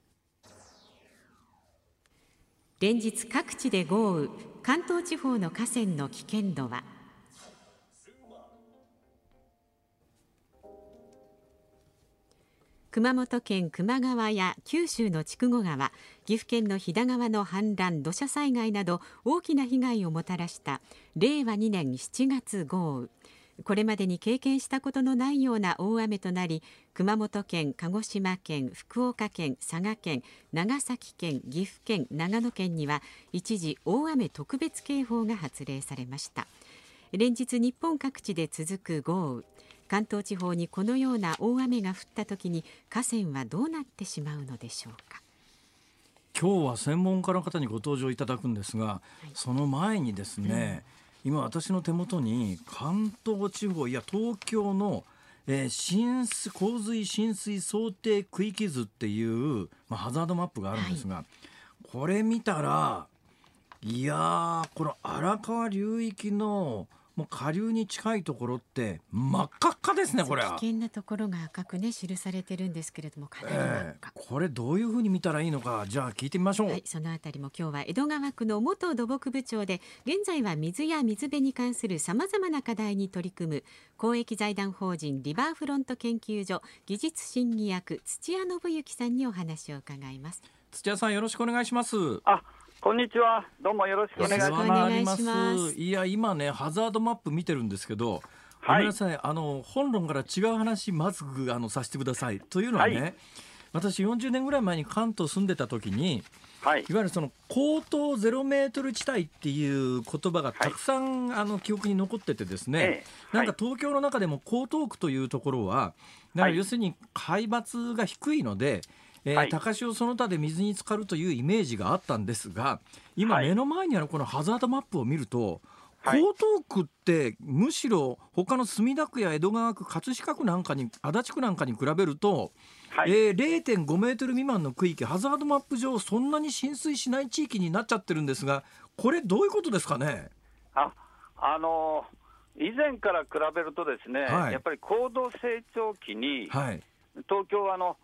[SPEAKER 2] 連日各地で豪雨関東地方の河川の危険度は？熊本県球磨川や九州の筑後川岐阜県の飛騨川の氾濫土砂災害など大きな被害をもたらした令和2年7月豪雨。これまでに経験したことのないような大雨となり熊本県鹿児島県福岡県佐賀県長崎県岐阜県長野県には一時大雨特別警報が発令されました。連日日本各地で続く豪雨。関東地方にこのような大雨が降った時に河川はどうなってしまうのでしょうか。
[SPEAKER 1] 今日は専門家の方にご登場いただくんですが、その前にですね、今私の手元に関東地方いや東京の、えー浸水洪水浸水想定区域図っていう、まあ、ハザードマップがあるんですが、これ見たらいやーこの荒川流域のもう下流に近いところって真っ赤っかですねこれは。
[SPEAKER 2] 危険なところが赤くね記されてるんですけれどもかなり真っ
[SPEAKER 1] え
[SPEAKER 2] 赤
[SPEAKER 1] ーこれどういうふうに見たらいいのかじゃあ聞いてみましょう。
[SPEAKER 2] はい、そのあたりも今日は江戸川区の元土木部長で現在は水や水辺に関するさまざまな課題に取り組む公益財団法人リバーフロント研究所技術審議役土屋信之さんにお話を伺います。
[SPEAKER 1] 土屋さんよろしくお願いします。
[SPEAKER 3] あ、こんにちは。どうもよろしくお願いします。
[SPEAKER 2] いします。
[SPEAKER 1] いや今ねハザードマップ見てるんですけど、ご
[SPEAKER 3] はい。
[SPEAKER 1] めんなさい。あの本論から違う話まずあのさせてください。というのはね、
[SPEAKER 3] はい。
[SPEAKER 1] 私40年ぐらい前に関東住んでた時に
[SPEAKER 3] はい。
[SPEAKER 1] いわゆるその高等ゼロメートル地帯っていう言葉がたくさん、あの記憶に残っててですね、
[SPEAKER 3] ええ。
[SPEAKER 1] なんか東京の中でも江東区というところは、だから要するに海抜が低いので、えー
[SPEAKER 3] はい。
[SPEAKER 1] 高潮その他で水に浸かるというイメージがあったんですが今
[SPEAKER 3] はい。
[SPEAKER 1] 目の前にあるこのハザードマップを見ると、
[SPEAKER 3] はい。
[SPEAKER 1] 江東区ってむしろ他の墨田区や江戸川区葛飾区なんかに足立区なんかに比べると、
[SPEAKER 3] はい。
[SPEAKER 1] えー、0.5メートル未満の区域ハザードマップ上そんなに浸水しない地域になっちゃってるんですがこれどういうことですかね？
[SPEAKER 3] あ、あのー以前から比べるとですね、
[SPEAKER 1] はい。
[SPEAKER 3] やっぱり高度成長期に、
[SPEAKER 1] はい。
[SPEAKER 3] 東京はあの、お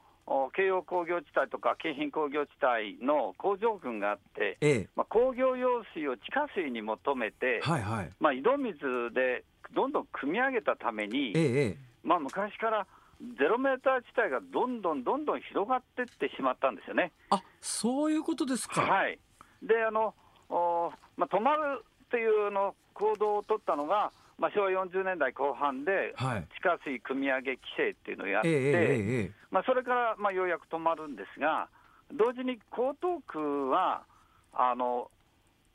[SPEAKER 3] 京葉工業地帯とか京浜工業地帯の工場群があって、
[SPEAKER 1] ええ。
[SPEAKER 3] まあ、工業用水を地下水に求めて、
[SPEAKER 1] はいはい。
[SPEAKER 3] まあ、井戸水でどんどん汲み上げたために、
[SPEAKER 1] え
[SPEAKER 3] まあ、昔からゼロメーター地帯がどんどんどんどん広がっていってしまったんですよね。
[SPEAKER 1] あそういうことですか、
[SPEAKER 3] はい、であの、おまあ、止まるっていうの行動を取ったのが、まあ、昭和40年代後半で、
[SPEAKER 1] はい。
[SPEAKER 3] 地下水汲み上げ規制っていうのをやって、まあ、それから、まあ、ようやく止まるんですが、同時に江東区は、あの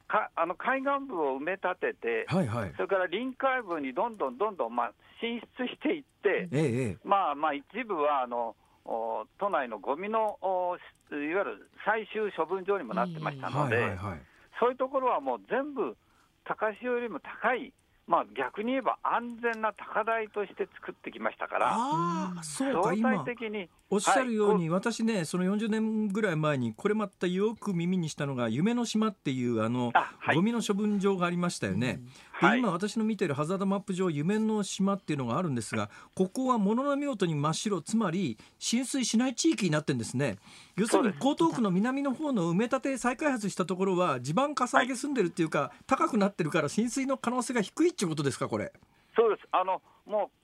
[SPEAKER 3] かあの海岸部を埋め立てて、
[SPEAKER 1] はいはい。
[SPEAKER 3] それから臨海部にどんどんどんどん、まあ、進出していって、
[SPEAKER 1] ええええ。
[SPEAKER 3] まあまあ、一部はあのお都内のゴミのおいわゆる最終処分場にもなってましたので、そういうところはもう全部、高潮よりも高い、まあ、逆に言えば安全な高台として作ってきましたから、相
[SPEAKER 1] 今。
[SPEAKER 3] 対的に
[SPEAKER 1] おっしゃるように、
[SPEAKER 3] は
[SPEAKER 1] 私ねその40年ぐらい前にこれまたよく耳にしたのが夢の島っていうあの
[SPEAKER 3] あはい。
[SPEAKER 1] ゴミの処分場がありましたよね。で
[SPEAKER 3] はい。
[SPEAKER 1] 今私の見てるハザードマップ上夢の島っていうのがあるんですがここは物の見事に真っ白つまり浸水しない地域になってるんですね。要するに江東区の南の方の埋め立て再開発したところは地盤かさ上げ済んでるっていうか、高くなってるから浸水の可能性が低いっていうことですかこれ。
[SPEAKER 3] そうです。あのもうお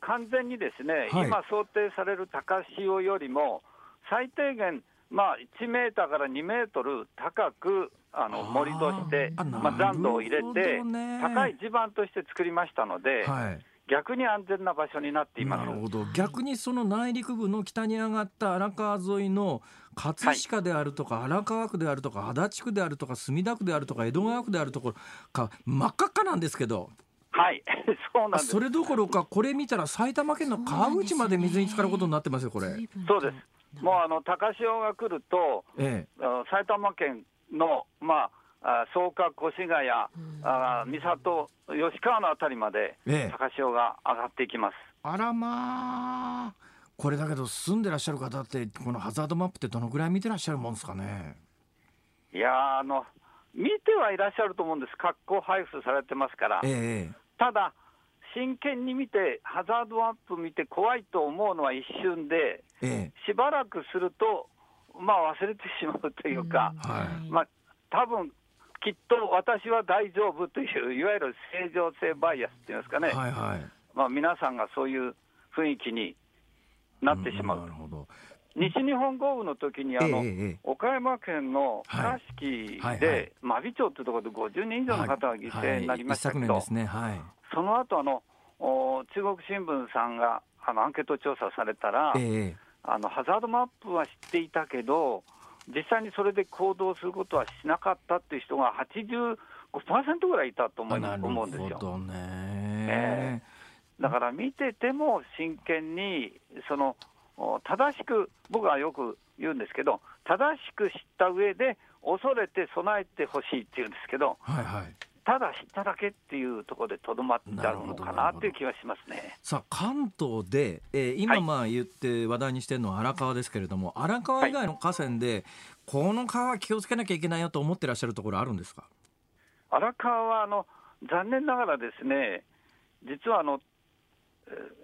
[SPEAKER 3] 完全にですね、
[SPEAKER 1] はい。
[SPEAKER 3] 今想定される高潮よりも、最低限、まあ、1メーターから2メートル高くあの
[SPEAKER 1] あー。
[SPEAKER 3] 盛り土して、
[SPEAKER 1] あ
[SPEAKER 3] まあ、残土を入れて
[SPEAKER 1] ね、
[SPEAKER 3] 高い地盤として作りましたので、
[SPEAKER 1] はい。
[SPEAKER 3] 逆に安全な場所になっています。
[SPEAKER 1] なるほど。逆にその内陸部の北に上がった荒川沿いの葛飾であるとか、荒川区であるとか足立区であるとか墨田区であるとか江戸川区であるところか真っ赤っかなんですけど
[SPEAKER 3] はい、そうなんです。
[SPEAKER 1] それどころかこれ見たら埼玉県の川口まで水に浸かることになってますよこれ。
[SPEAKER 3] そうです。もうあの高潮が来ると、
[SPEAKER 1] え
[SPEAKER 3] あ埼玉県の、まあ、あ草加、越谷、あ三郷、吉川のあたりまで
[SPEAKER 1] えええ
[SPEAKER 3] 高潮が上がっていきます。
[SPEAKER 1] あらまあこれだけど住んでらっしゃる方ってこのハザードマップってどのぐらい見てらっしゃるもんですかね？
[SPEAKER 3] いやーあの、見てはいらっしゃると思うんです、格好配布されてますから、
[SPEAKER 1] ええ
[SPEAKER 3] ただ、真剣に見て、ハザードマップ見て、怖いと思うのは一瞬で、
[SPEAKER 1] ええ
[SPEAKER 3] しばらくすると、まあ、忘れてしまうというか、
[SPEAKER 1] はい
[SPEAKER 3] まあ多分きっと私は大丈夫という、いわゆる正常性バイアスっていうんですかね、
[SPEAKER 1] はいはい。
[SPEAKER 3] まあ、皆さんがそういう雰囲気になってしまう。
[SPEAKER 1] んなるほど。
[SPEAKER 3] 西日本豪雨の時にあの、
[SPEAKER 1] ええええ。
[SPEAKER 3] 岡山県の倉敷で、真備町というところで50人以上の方が犠牲になりましたけど、
[SPEAKER 1] はい。ね。はい。
[SPEAKER 3] その後あのお中国新聞さんがあのアンケート調査されたら、
[SPEAKER 1] ええ
[SPEAKER 3] あのハザードマップは知ってい。たけど、実際にそれで行動することはしなかったってい。う人が85%ぐらい。い。たと思い。思うんですよ。
[SPEAKER 1] ほどね。
[SPEAKER 3] えだから見てても真剣にそのお正しく僕はよく言うんですけど正しく知った上で恐れて備えてほしいっていうんですけど
[SPEAKER 1] はいはい。
[SPEAKER 3] ただ知っただけっていうところでとどまっちゃうのかなっていう気がしますね。
[SPEAKER 1] さあ関東で、えー今
[SPEAKER 3] はい
[SPEAKER 1] まあ言って話題にしてるのは荒川ですけれども、荒川以外の河川で、この川気をつけなきゃいけないよと思ってらっしゃるところあるんですか？
[SPEAKER 3] 荒川はあの残念ながらですね実はあの、えー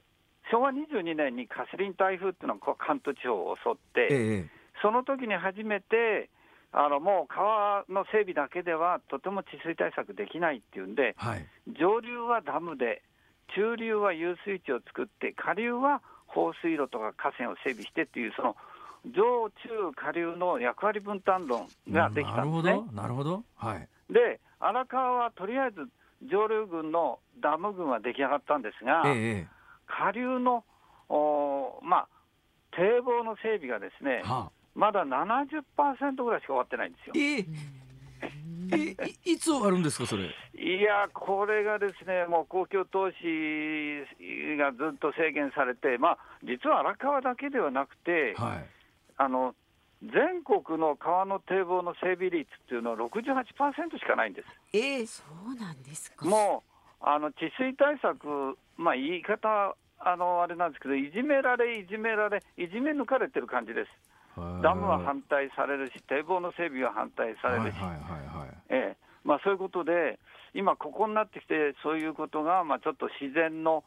[SPEAKER 3] 昭和22年にカスリン台風っていうのが関東地方を襲って、
[SPEAKER 1] ええ
[SPEAKER 3] その時に初めて、あのもう川の整備だけではとても治水対策できないっていうんで、
[SPEAKER 1] はい。
[SPEAKER 3] 上流はダムで、中流は遊水地を作って、下流は放水路とか河川を整備してっていう、その上中下流の役割分担論ができたんですね
[SPEAKER 1] なるほ。ど。なるほど。はい。
[SPEAKER 3] で、荒川はとりあえず上流群のダム群は出来上がったんですが、
[SPEAKER 1] ええ
[SPEAKER 3] 下流の、おーまあ、堤防の整備がですね、
[SPEAKER 1] は
[SPEAKER 3] まだ70%ぐらいしか終わってないんですよ。
[SPEAKER 1] ええい いつ終わるんですか、それ？
[SPEAKER 3] いや、これがですね、もう公共投資がずっと制限されて、まあ、実は荒川だけではなくて、
[SPEAKER 1] はい。
[SPEAKER 3] あの全国の川の堤防の整備率っていうのは68%しかないんです。
[SPEAKER 1] ええ
[SPEAKER 2] そうなんですか。
[SPEAKER 3] もうあの治水対策、まあ、言い方あのあれなんですけど、いじめられ、いじめられ、いじめ抜かれてる感じです。ダムは反対されるし、堤防の整備は反対されるし、そういうことで、今、ここになってきて、そういうことが、まあ、ちょっと自然の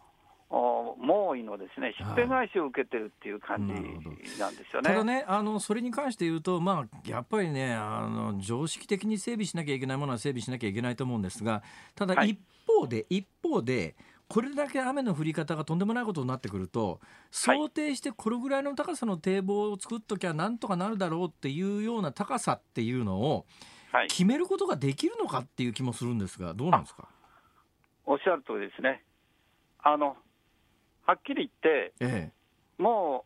[SPEAKER 3] お猛威のですね、しっぺ返しを受けてるっていう感じ
[SPEAKER 1] な
[SPEAKER 3] んですよね。
[SPEAKER 1] ただね、あのそれに関して言うと、まあ、やっぱりねあの、常識的に整備しなきゃいけないものは整備しなきゃいけないと思うんですが、ただ
[SPEAKER 3] はい。
[SPEAKER 1] 一方で、一方で、これだけ雨の降り方がとんでもないことになってくると、想定してこれぐらいの高さの堤防を作っときゃなんとかなるだろうっていうような高さっていうのを
[SPEAKER 3] はい、
[SPEAKER 1] 決めることができるのかっていう気もするんですが、どうなんですか？
[SPEAKER 3] おっしゃる通りですね。あのはっきり言って、
[SPEAKER 1] え
[SPEAKER 3] も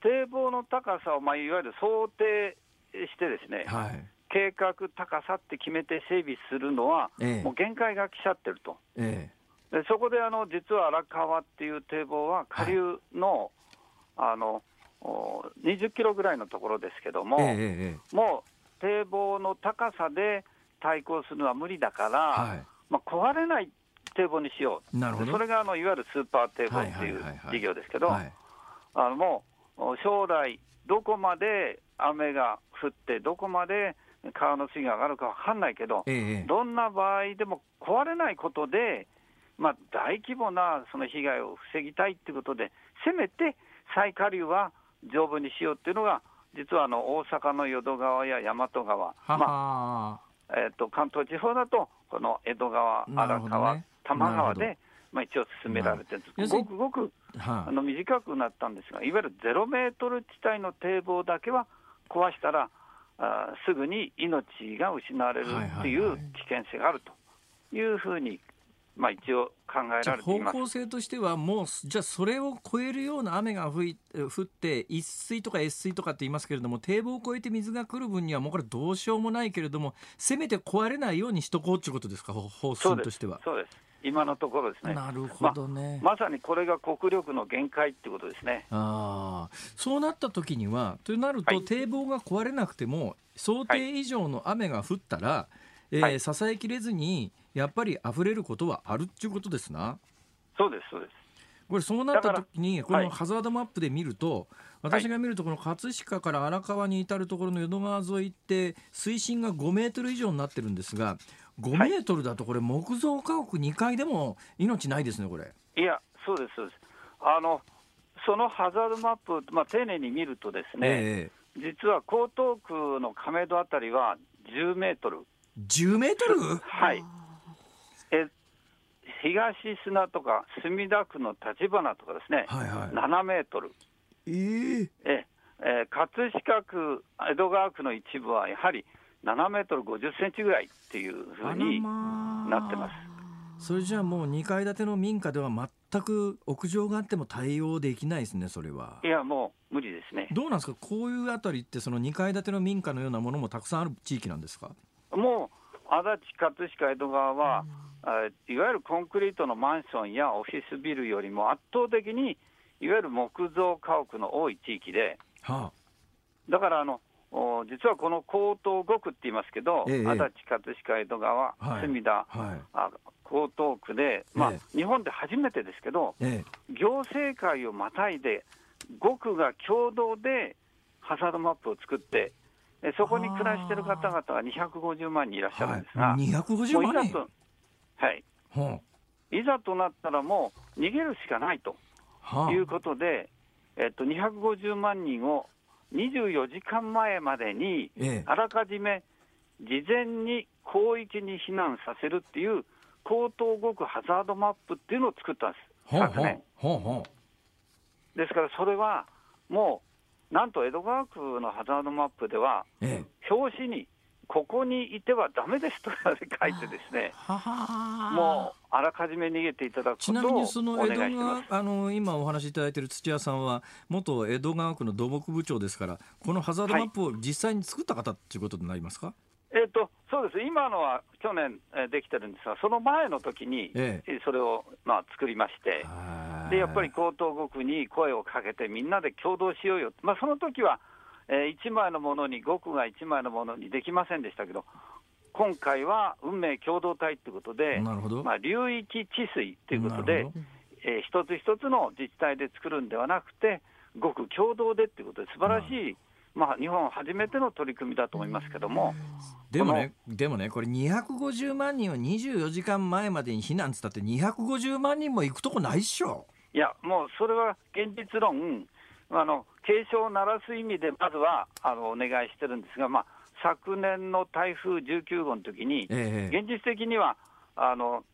[SPEAKER 3] う堤防の高さを、まあ、いわゆる想定してですね
[SPEAKER 1] え、はい
[SPEAKER 3] 計画高さって決めて整備するのは、
[SPEAKER 1] ええ
[SPEAKER 3] もう限界が来ちゃってると。
[SPEAKER 1] え
[SPEAKER 3] でそこであの実は荒川っていう堤防は下流の,、あのお20キロぐらいのところですけども、
[SPEAKER 1] え
[SPEAKER 3] もう堤防の高さで対抗するのは無理だから、
[SPEAKER 1] はい。
[SPEAKER 3] まあ、壊れない堤防にしよう、
[SPEAKER 1] なるほど。
[SPEAKER 3] それがあのいわゆるスーパー堤防っていう
[SPEAKER 1] はいはいはいはい。
[SPEAKER 3] 事業ですけど、
[SPEAKER 1] はい。
[SPEAKER 3] あのもうお将来、どこまで雨が降って、どこまで川の水位が上がるか分かんないけど、
[SPEAKER 1] え。
[SPEAKER 3] どんな場合でも壊れないことで、まあ、大規模なその被害を防ぎたいっていうことで、せめて再下流は丈夫にしようっていうのが、実はあの大阪の淀川や大和川、
[SPEAKER 1] は
[SPEAKER 3] ま
[SPEAKER 1] は
[SPEAKER 3] あえー、と関東地方だと、この江戸川、荒川、
[SPEAKER 1] ね
[SPEAKER 3] 多摩川で、まあ、一応進められてるごくごく
[SPEAKER 1] は
[SPEAKER 3] あの短くなったんですが、いわゆるゼロメートル地帯の堤防だけは壊したら、あーすぐに命が失われるっていう危険性があるというふうに、まあ、一応考えられています。
[SPEAKER 1] 向性としてはもうじゃあそれを超えるような雨が降い降って一水とか越水とかって言いますけれども堤防を越えて水が来る分にはもうこれどうしようもないけれどもせめて壊れないようにしとこうっていうことですか？ほ方針としては。
[SPEAKER 3] そうです今のところですね、
[SPEAKER 1] なるほどね。
[SPEAKER 3] まさにこれが国力の限界ってことですね。
[SPEAKER 1] ああそうなった時にはとなると、
[SPEAKER 3] はい
[SPEAKER 1] 堤防が壊れなくても想定以上の雨が降ったら、えー
[SPEAKER 3] はい
[SPEAKER 1] 支えきれずにやっぱり溢れることはあるっていうことですな。
[SPEAKER 3] そうです、そうです。
[SPEAKER 1] これそうなった時にこ
[SPEAKER 3] はい
[SPEAKER 1] のハザードマップで見ると、私が見るとこの葛飾から荒川に至るところの淀川沿いって水深が5メートル以上になってるんですが5メートルだとこれ木造家屋2階でも命ないですねこれ。
[SPEAKER 3] いや、そうです、そうです。あのそのハザードマップ、まあ、丁寧に見るとですね、
[SPEAKER 1] え
[SPEAKER 3] 実は江東区の亀戸あたりは10メートル、
[SPEAKER 1] え10メートル？
[SPEAKER 3] はい、え東砂とか墨田区の立花とかですね、
[SPEAKER 1] はいはい。
[SPEAKER 3] 7メートル、
[SPEAKER 1] ええ
[SPEAKER 3] ええー葛飾区、江戸川区の一部はやはり7メートル50センチぐらいっていうふうになってます。
[SPEAKER 1] それじゃあもう2階建ての民家では全く屋上があっても対応できないですねそれは。い
[SPEAKER 3] や、もう無理ですね。
[SPEAKER 1] どうなんですか？こういうあたりってその2階建ての民家のようなものもたくさんある地域なんですか？
[SPEAKER 3] 足立、葛飾、江戸川は、あいわゆるコンクリートのマンションやオフィスビルよりも圧倒的にいわゆる木造家屋の多い地域で、
[SPEAKER 1] は
[SPEAKER 3] だからあのお実はこの江東5区って言いますけど、
[SPEAKER 1] ええ
[SPEAKER 3] 足立、葛飾、江戸川、
[SPEAKER 1] はい。
[SPEAKER 3] 墨田、
[SPEAKER 1] あはい。
[SPEAKER 3] あ江東区で、まあ
[SPEAKER 1] え
[SPEAKER 3] 日本で初めてですけど、
[SPEAKER 1] え
[SPEAKER 3] 行政会をまたいで、5区が共同でハザードマップを作って、えそこに暮らしている方々は250万人いらっしゃるんですが、
[SPEAKER 1] い。250
[SPEAKER 3] もういざ
[SPEAKER 1] 万人
[SPEAKER 3] と、はい、
[SPEAKER 1] は
[SPEAKER 3] いざとなったらもう逃げるしかないということで、えっと、250万人を24時間前までに、
[SPEAKER 1] ええ。
[SPEAKER 3] あらかじめ事前に広域に避難させるっていう、江東5区ハザードマップっていうのを作ったんです、
[SPEAKER 1] はあ
[SPEAKER 3] 昨年。ですからそれはもう、なんと江戸川区のハザードマップでは、
[SPEAKER 1] ええ。
[SPEAKER 3] 表紙にここにいてはだめですと書いてですね、
[SPEAKER 1] はは
[SPEAKER 3] もうあらかじめ逃げていただく
[SPEAKER 1] ちなみにその
[SPEAKER 3] 願
[SPEAKER 1] 江戸。川あの今お話しいただいている土屋さんは元江戸川区の土木部長ですからこのハザードマップを実際に作った方っていうことになりますか、
[SPEAKER 3] えっとそうです。今のは去年えーできてるんですが、その前の時に、
[SPEAKER 1] え
[SPEAKER 3] え。ーそれを、まあ、作りまして、でやっぱり江東5区に声をかけて、みんなで共同しようよ、まあ、その時は、え1枚のものに、5区が1枚のものにできませんでしたけど、今回は運命共同体ということで、まあ、流域治水ということでえー一つ一つの自治体で作るんではなくて、ごく共同でということで、素晴らしい、まあ、日本初めての取り組みだと思いますけども、
[SPEAKER 1] でもねでもねこれ250万人を24時間前までに避難っつったって250万人も行くとこないっしょ。
[SPEAKER 3] いや、もうそれは現実論、あの警鐘を鳴らす意味で、まずはあのお願いしてるんですが、まあ、昨年の台風19号の時に、
[SPEAKER 1] ええ
[SPEAKER 3] 現実的にはあの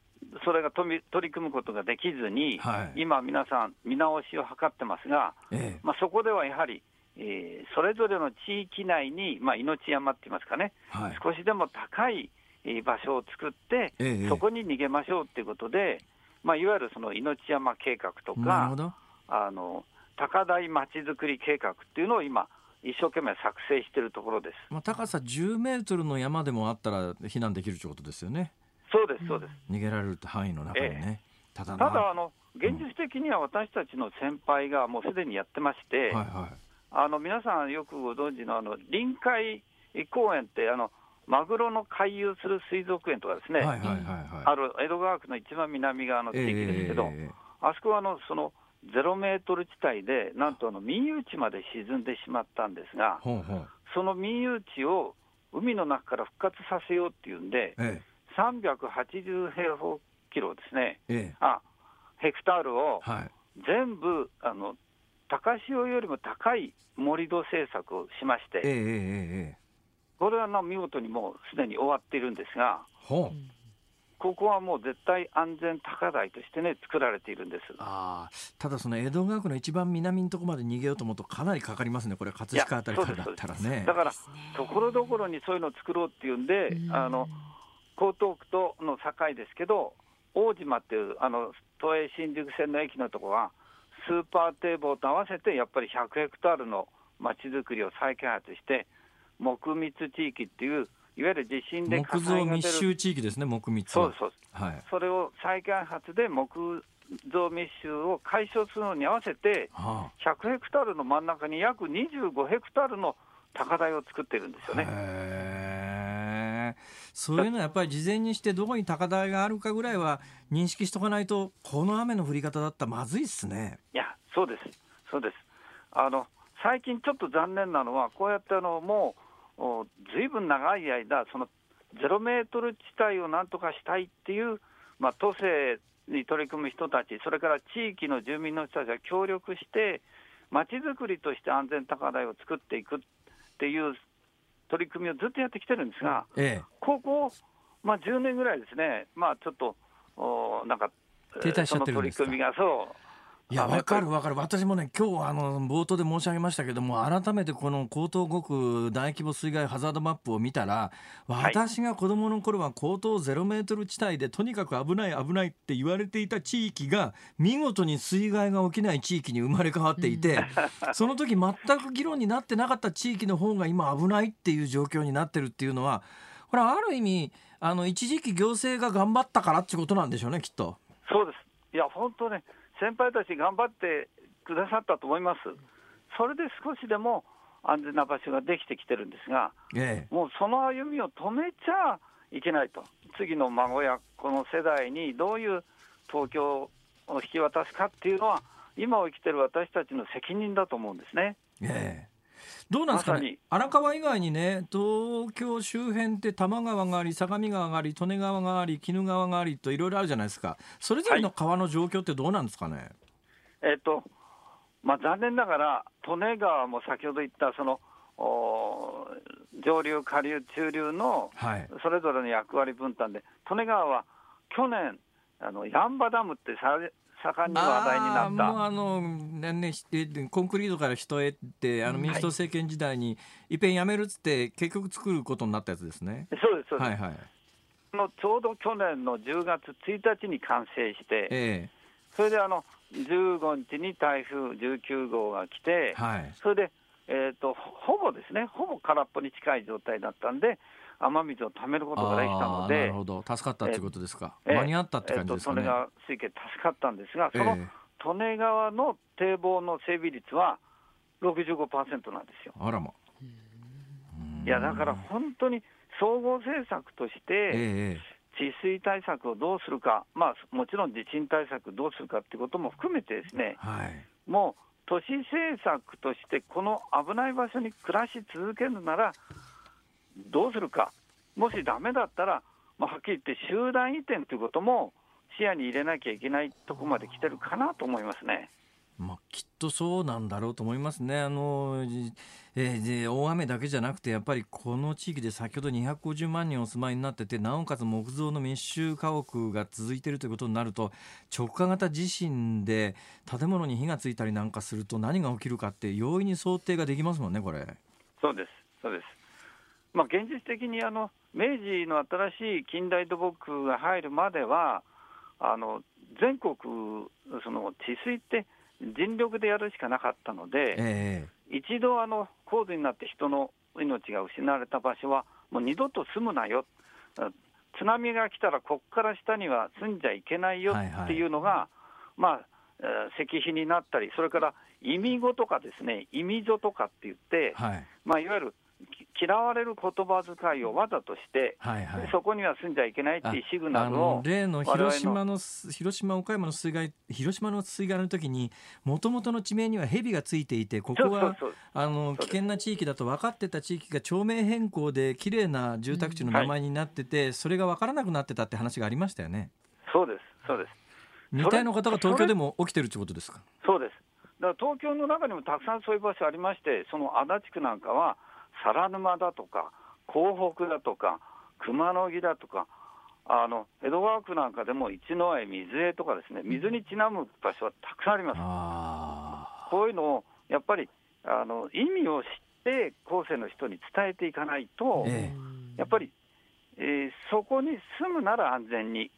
[SPEAKER 3] それが取り取り組むことができずに、
[SPEAKER 1] はい。
[SPEAKER 3] 今、皆さん、見直しを図ってますが、
[SPEAKER 1] ええ。
[SPEAKER 3] まあ、そこではやはり、えーそれぞれの地域内に、まあ、命山って言いますかね、
[SPEAKER 1] はい。
[SPEAKER 3] 少しでも高いえー場所を作って、
[SPEAKER 1] ええ
[SPEAKER 3] そこに逃げましょうということで、まあ、いわゆるその命山計画とかあの高台まちづくり計画っていうのを今、一生懸命作成しているところです。
[SPEAKER 1] まあ、高さ10メートルの山でもあったら避難できるということですよね。
[SPEAKER 3] そうです、そうです。
[SPEAKER 1] 逃げられる範囲の中にね、ただな。
[SPEAKER 3] ただあの、現実的には私たちの先輩がもうすでにやってまして、
[SPEAKER 1] はいは
[SPEAKER 3] あの皆さんよくご存知のあの臨海公園ってあの、マグロの回遊する水族園とかですね、
[SPEAKER 1] いはいはいはい。
[SPEAKER 3] あ
[SPEAKER 1] はい
[SPEAKER 3] る江戸川区の一番南側の地域ですけど、
[SPEAKER 1] ええ
[SPEAKER 3] あそこはあのそのゼロメートル地帯で、なんとあの民有地まで沈んでしまったんですが、
[SPEAKER 1] ほうほう。
[SPEAKER 3] その民有地を海の中から復活させようっていうんで、
[SPEAKER 1] え
[SPEAKER 3] 380平方キロですね、
[SPEAKER 1] えええ。
[SPEAKER 3] あヘクタールを
[SPEAKER 1] はい。
[SPEAKER 3] 全部あの高潮よりも高い盛り土政策をしまして、
[SPEAKER 1] ええ
[SPEAKER 3] これはな見事にもうすでに終わっているんですが、ここはもう絶対安全高台としてね、作られているんです。
[SPEAKER 1] ああ。ただその江戸川区の一番南のところまで逃げようと思うとかなりかかりますねこれ葛飾あたりからだったらね
[SPEAKER 3] だから、ところどころにそういうのを作ろうっていうんで、あの江東区との境ですけど、大島っていうあの都営新宿線の駅のところは、スーパー堤防と合わせてやっぱり100ヘクタールの街づくりを再開発して、木密地域っていう、いわゆる地震で火
[SPEAKER 1] 木造密集地域ですね木密は。
[SPEAKER 3] そうそう。
[SPEAKER 1] はい。
[SPEAKER 3] それを再開発で木造密集を解消するのに合わせて、
[SPEAKER 1] は
[SPEAKER 3] 100ヘクタールの真ん中に約25ヘクタールの高台を作ってるんですよ
[SPEAKER 1] あ、そういうのはやっぱり事前にしてどこに高台があるかぐらいは認識しとかないとこの雨の降り方だったらまずいっすね
[SPEAKER 3] いや、そうです、そうです。あの最近ちょっと残念なのは、こうやってあのもうずいぶん長い間、そのゼロメートル地帯をなんとかしたいっていう、まあ、都政に取り組む人たち、それから地域の住民の人たちが協力して、まちづくりとして安全高台を作っていくっていう取り組みをずっとやってきてるんですが、
[SPEAKER 1] え
[SPEAKER 3] ここ、まあ、10年ぐらいですね、まあ、ちょっと、おなんか、えー
[SPEAKER 1] 停滞しちゃってるんですか？
[SPEAKER 3] その取り組みが、そう。
[SPEAKER 1] えいやわかるわかる私もね今日あの冒頭で申し上げましたけども改めてこの江東5区大規模水害ハザードマップを見たら
[SPEAKER 3] はい
[SPEAKER 1] 私が子供の頃は江東ゼロメートル地帯でとにかく危ない危ないって言われていた地域が見事に水害が起きない地域に生まれ変わっていて、その時全く議論になってなかった地域の方が今危ないっていう状況になってるっていうのはこれはある意味あの一時期行政が頑張ったからっていうことなんでしょうねきっと。
[SPEAKER 3] そうです。いや、本当ね、先輩たち頑張ってくださったと思います。それで少しでも安全な場所ができてきてるんですが、
[SPEAKER 1] ええ
[SPEAKER 3] もうその歩みを止めちゃいけないと。次の孫やこの世代にどういう東京を引き渡すかっていうのは、今を生きてる私たちの責任だと思うんですね。
[SPEAKER 1] ええどうなんですかね？
[SPEAKER 3] ま
[SPEAKER 1] 荒川以外にね東京周辺って多摩川があり相模川があり利根川があり鬼怒川がありといろいろあるじゃないですか。それぞれの川の状況ってどうなんですかね、
[SPEAKER 3] えっとまあ、残念ながら、利根川も先ほど言ったそのお上流、下流、中流の
[SPEAKER 1] はい。
[SPEAKER 3] それぞれの役割分担で、利根川は去年、あのヤンバダムってさ盛んに話題になった。
[SPEAKER 1] あもうあの、ねね、コンクリートから人へってあの民主党政権時代に、い、っぺんやめるっつって結局作ることになったやつですね。
[SPEAKER 3] そうですそうです、
[SPEAKER 1] はいはい。
[SPEAKER 3] のちょうど去年の10月1日に完成して、
[SPEAKER 1] え
[SPEAKER 3] それであの15日に台風19号が来て
[SPEAKER 1] え、はい。
[SPEAKER 3] それで、えー、とほぼですね、ほぼ空っぽに近い状態だったんで、雨水を貯めることができたの
[SPEAKER 1] あーな
[SPEAKER 3] で
[SPEAKER 1] る、ほど。助かったっていうことですか、
[SPEAKER 3] ええ
[SPEAKER 1] 間に合ったって感じですかね、
[SPEAKER 3] えーと利根川水系、助かったんですが、その
[SPEAKER 1] え
[SPEAKER 3] 利根川の堤防の整備率は65%なんですよ。
[SPEAKER 1] えあらま。
[SPEAKER 3] いやだから本当に総合政策として、
[SPEAKER 1] ええ
[SPEAKER 3] 治水対策をどうするか、まあ、もちろん地震対策どうするかっていうことも含めてですね、
[SPEAKER 1] はい。
[SPEAKER 3] もう都市政策として、この危ない場所に暮らし続けるなら、どうするか、もしダメだったら、まあ、はっきり言って集団移転ということも視野に入れなきゃいけないところまで来てるかなと思いますね。
[SPEAKER 1] まあ、きっとそうなんだろうと思いますね。あの、じえーで大雨だけじゃなくて、やっぱりこの地域で先ほど250万人お住まいになってて、なおかつ木造の密集家屋が続いているということになると、直下型地震で建物に火がついたりなんかすると何が起きるかって容易に想定ができますもんね、これ。
[SPEAKER 3] そうです、そうです。まあ、現実的にあの明治の新しい近代土木が入るまでは、あの全国、その治水って尽力でやるしかなかったので、
[SPEAKER 1] え
[SPEAKER 3] 一度あの高度になって人の命が失われた場所は、もう二度と住むなよ、あ津波が来たらここから下には住んじゃいけないよ
[SPEAKER 1] はいはい。
[SPEAKER 3] っていうのが、まあ、えー石碑になったり、それから意味語とかですね、意味書とかって言って
[SPEAKER 1] え、はい。
[SPEAKER 3] まあ、いわゆるき嫌われる言葉遣いをわざとして、
[SPEAKER 1] はいはい。
[SPEAKER 3] そこには住んじゃいけないっていうシグナ
[SPEAKER 1] あ
[SPEAKER 3] ルを、
[SPEAKER 1] の例の広島の広島岡山の水害広島の水害の時にもともとの地名には蛇がついていてここはあの危険な地域だと分かってた地域が町名変更で綺麗な住宅地の名前になってて、それが分からなくなってたって話がありましたよね。
[SPEAKER 3] そうです、そうです。
[SPEAKER 1] 似たようなことが東京でも起きてるってことですか？
[SPEAKER 3] そうです。だから東京の中にもたくさんそういう場所ありまして、その足立区なんかは、皿沼だとか、港北だとか、熊野木だとか、あの江戸川区なんかでも一之江水江とかですね、水にちなむ場所はたくさんあります。
[SPEAKER 1] あ
[SPEAKER 3] こういうのをやっぱりあの意味を知って、後世の人に伝えていかないと、
[SPEAKER 1] え。
[SPEAKER 3] やっぱり、えーそこに住むなら安全に、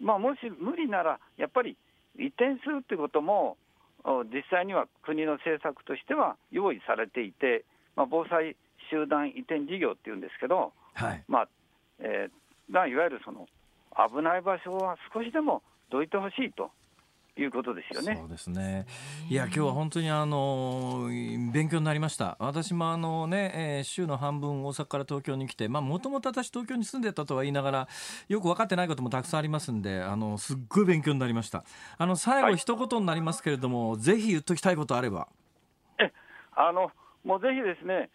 [SPEAKER 3] まあ、もし無理なら、やっぱり移転するってことも、お実際には国の政策としては用意されていて、まあ、防災集団移転事業っていうんですけど、
[SPEAKER 1] ーはい。
[SPEAKER 3] まあえーまあ、いわゆるその危ない場所は少しでもどいてほしいということですよね
[SPEAKER 1] そ。うですね。いや今日は本当にあの勉強になりました。私もあのね、えー週の半分大阪から東京に来て、まあもともと私東京に住んでたとは言いながらよく分かってないこともたくさんありますんで、あのすっごい勉強になりました。あの最後
[SPEAKER 3] はい
[SPEAKER 1] 一言になりますけれども、ぜひ言っときたいことあれば。
[SPEAKER 3] あのもうぜひですね、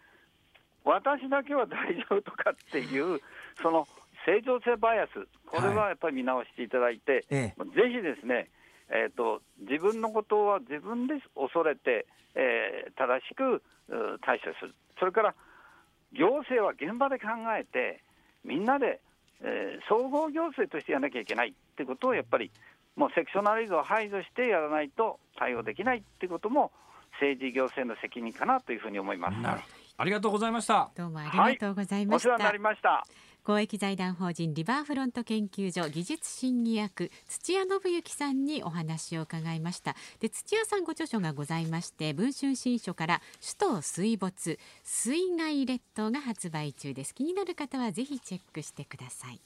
[SPEAKER 3] 私だけは大丈夫とかっていう、その正常性バイアス、これはやっぱり見直していただいて、
[SPEAKER 1] ええ
[SPEAKER 3] ぜひですね、えーと、自分のことは自分で恐れて、えー正しくう対処する、それから行政は現場で考えて、みんなで、えー総合行政としてやらなきゃいけないってことをやっぱり、もうセクショナリズムを排除してやらないと対応できないってことも、政治行政の責任かなというふうに思います。
[SPEAKER 1] なるほど。ありがとうございました。
[SPEAKER 2] どうもありがとうございました、
[SPEAKER 3] お世話になりました。
[SPEAKER 2] 公益財団法人リバーフロント研究所技術審議役土屋信之さんにお話を伺いましたで土屋さんご著書がございまして文春新書から首都水没水害列島が発売中です気になる方はぜひチェックしてください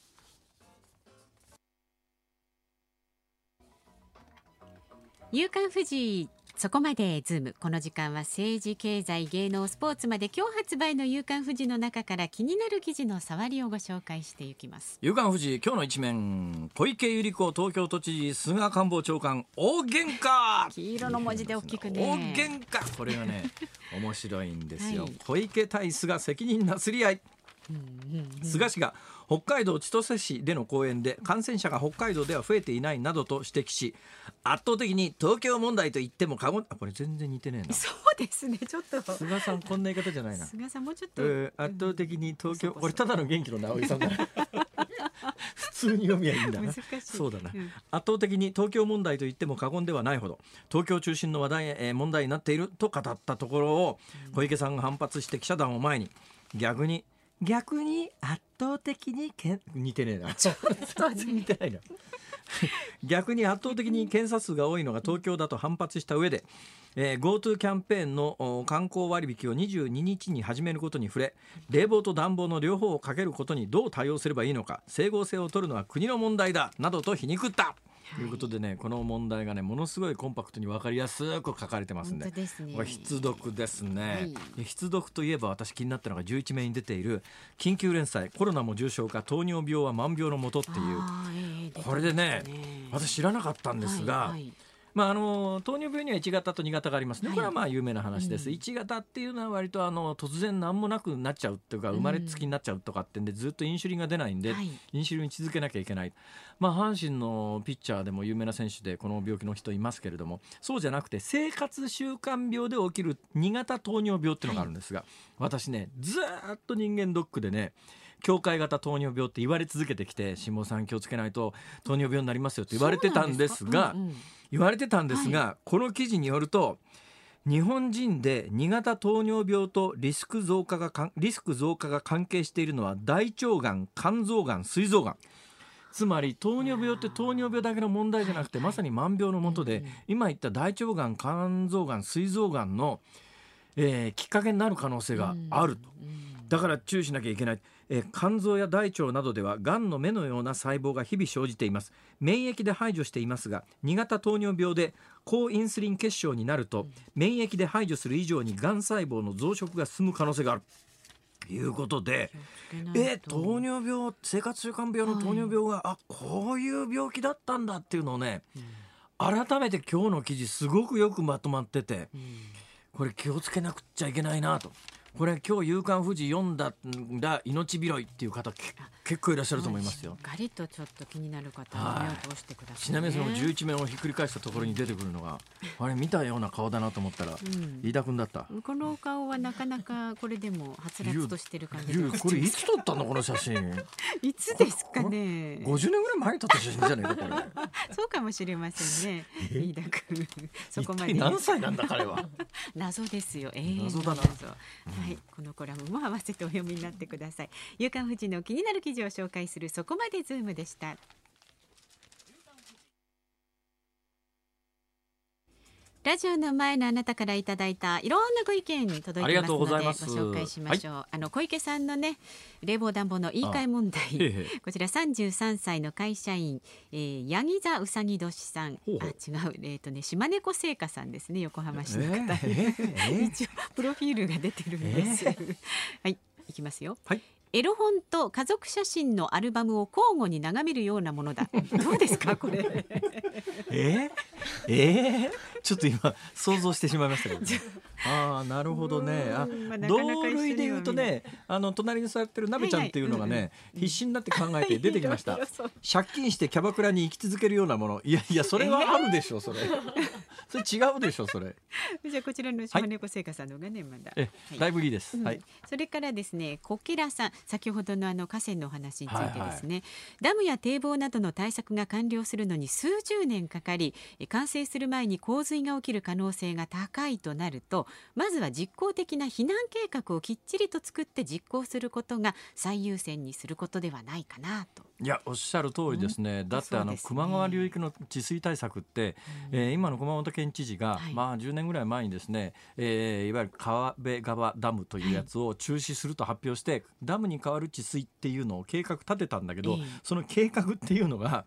[SPEAKER 2] 夕刊富士そこまでズーム。この時間は政治経済芸能スポーツまで今日発売の夕刊富士の中から気になる記事の触りをご紹介していきます。
[SPEAKER 1] 夕刊富士今日の一面小池百合子東京都知事菅官房長官大喧嘩。
[SPEAKER 2] 黄色の文字で大きくね。
[SPEAKER 1] 大喧嘩。これがね面白いんですよ、
[SPEAKER 2] はい。
[SPEAKER 1] 小池対菅責任なすり合い菅氏が北海道千歳市での講演で感染者が北海道では増えていないなどと指摘し圧倒的に東京問題と言っても過言あこれ全然似てねえな。
[SPEAKER 2] そうですねちょっと。
[SPEAKER 1] 菅さんこんな言い方じゃないな。
[SPEAKER 2] 菅さんもうちょっと、
[SPEAKER 1] えー圧倒的に東京これただの元気の直井さんだ 普通に読みゃいいんだな。そうだな、
[SPEAKER 2] うん。
[SPEAKER 1] 圧倒的に東京問題と言っても過言ではないほど東京中心の話題、えー問題になっていると語ったところを小池さんが反発して記者団を前に逆に逆に圧倒的にけん似てねえな。似てないな。逆に圧倒的に検査数が多いのが東京だと反発した上で、えー GoTo キャンペーンのお観光割引を22日に始めることに触れ冷房と暖房の両方をかけることにどう対応すればいいのか整合性を取るのは国の問題だなどと皮肉った、とい。うことでねこの問題がねものすごいコンパクトに分かりやすく書かれてますんで
[SPEAKER 2] ですね。
[SPEAKER 1] これ必読ですね、
[SPEAKER 2] は
[SPEAKER 1] 必読といえば私気になったのが11面に出ている緊急連載コロナも重症化糖尿病は万病のもとっていう。
[SPEAKER 2] ええ出て
[SPEAKER 1] これでね私知らなかったんですが、
[SPEAKER 2] はいはい
[SPEAKER 1] まあ、あの糖尿病には1型と2型がありますね、
[SPEAKER 2] はい。
[SPEAKER 1] これはまあ有名な話です、
[SPEAKER 2] うん。
[SPEAKER 1] 1型っていうのは割とあの突然何もなくなっちゃうっていうか
[SPEAKER 2] うん。
[SPEAKER 1] 生まれつきになっちゃうとかってんでずっとインシュリンが出ないんで、
[SPEAKER 2] はい。
[SPEAKER 1] インシュリン続けなきゃいけない、まあ、阪神のピッチャーでも有名な選手でこの病気の人いますけれどもそうじゃなくて生活習慣病で起きる2型糖尿病っていうのがあるんですが、私ねずーっと人間ドックでね境界型糖尿病って言われ続けてきて辛坊さん気をつけないと糖尿病になりますよって言われてたんですが。
[SPEAKER 2] そうなんですか
[SPEAKER 1] 言われてたんですが、この記事によると日本人で2型糖尿病とリスク増加がリスク増加が関係しているのは大腸がん肝臓がん膵臓がん。つまり糖尿病って糖尿病だけの問題じゃなくてまさに万病のもとで今言った大腸がん肝臓がん膵臓がんの、えーきっかけになる可能性があると。
[SPEAKER 2] うんうん。
[SPEAKER 1] だから注意しなきゃいけない、えー肝臓や大腸などではがんの目のような細胞が日々生じています。免疫で排除していますが2型糖尿病で高インスリン血症になると免疫で排除する以上にがん細胞の増殖が進む可能性がある。ということでえー糖尿病生活習慣病の糖尿病が、あこういう病気だったんだっていうのをね改めて今日の記事すごくよくまとまってて
[SPEAKER 2] うん。
[SPEAKER 1] これ気をつけなくっちゃいけないなと。これ今日「夕刊富士」読んだんだ命拾いっていう方け結構いらっしゃると思いますよ
[SPEAKER 2] しっ。かりとちょっと気になる方は目を通してください、ね。
[SPEAKER 1] ちなみにその11面をひっくり返したところに出てくるのがあれ見たような顔だなと思ったら
[SPEAKER 2] うん
[SPEAKER 1] 飯田君だった。
[SPEAKER 2] このお顔はなかなかこれでもはつらつとしてる感じ
[SPEAKER 1] これいつ撮ったのこの写真？
[SPEAKER 2] いつですかね。
[SPEAKER 1] 50年ぐらい前に撮った写真じゃないかこれ
[SPEAKER 2] そうかもしれませんね。飯田君、そこまで
[SPEAKER 1] 一体何歳なんだ彼は
[SPEAKER 2] 謎ですよ。永遠の
[SPEAKER 1] 謎だな
[SPEAKER 2] はい、このコラムも合わせてお読みになってください。夕刊富士の気になる記事を紹介するそこまでズームでした。ラジオの前のあなたからいただいたいろんなご意見届いてますので
[SPEAKER 1] ご
[SPEAKER 2] 紹介しましょう。あの小池さんのね冷房暖房の言い換え問題。こちら33歳の会社員、えー、八木座うさぎ年さん。あ違う。えっ、とね島猫製菓さんですね横浜市の方、
[SPEAKER 1] えーえー。
[SPEAKER 2] 一応プロフィールが出てるんです、はいいきますよ。
[SPEAKER 1] はい。
[SPEAKER 2] エロ本と家族写真のアルバムを交互に眺めるようなものだ。どうですかこれ。
[SPEAKER 1] えー、えー、ちょっと今想像してしまいましたけど、ね、あ。あなるほどね。あ
[SPEAKER 2] うんまあ
[SPEAKER 1] 同類で言うとねあの隣に座ってるなべちゃんっていうのがね、必死になって考えて 出てきました。借金してキャバクラに生き続けるようなもの。いやいやそれはあるでしょそれ。それ違うでしょそれ。
[SPEAKER 2] じゃあこちらの島猫製菓さんのがねまだ、
[SPEAKER 1] だいぶいいです、
[SPEAKER 2] うん。
[SPEAKER 1] はい。
[SPEAKER 2] それからですね小吉良さん先ほどのあの河川のお話について
[SPEAKER 1] はい
[SPEAKER 2] ですね、ダムや堤防などの対策が完了するのに数十年かかりえ完成する前に洪水が起きる可能性が高いとなるとまずは実効的な避難計画をきっちりと作って実行することが最優先にすることではないかなと。
[SPEAKER 1] いやおっしゃる通りですね、だってあの、
[SPEAKER 2] ね
[SPEAKER 1] 球磨川流域の治水対策って、えー今の熊本県知事が、
[SPEAKER 2] はい。
[SPEAKER 1] まあ、10年ぐらい前にですね、えーいわゆる川辺川ダムというやつを中止すると発表して、ダムに代わる治水っていうのを計画立てたんだけど、
[SPEAKER 2] ええ。
[SPEAKER 1] その計画っていうのが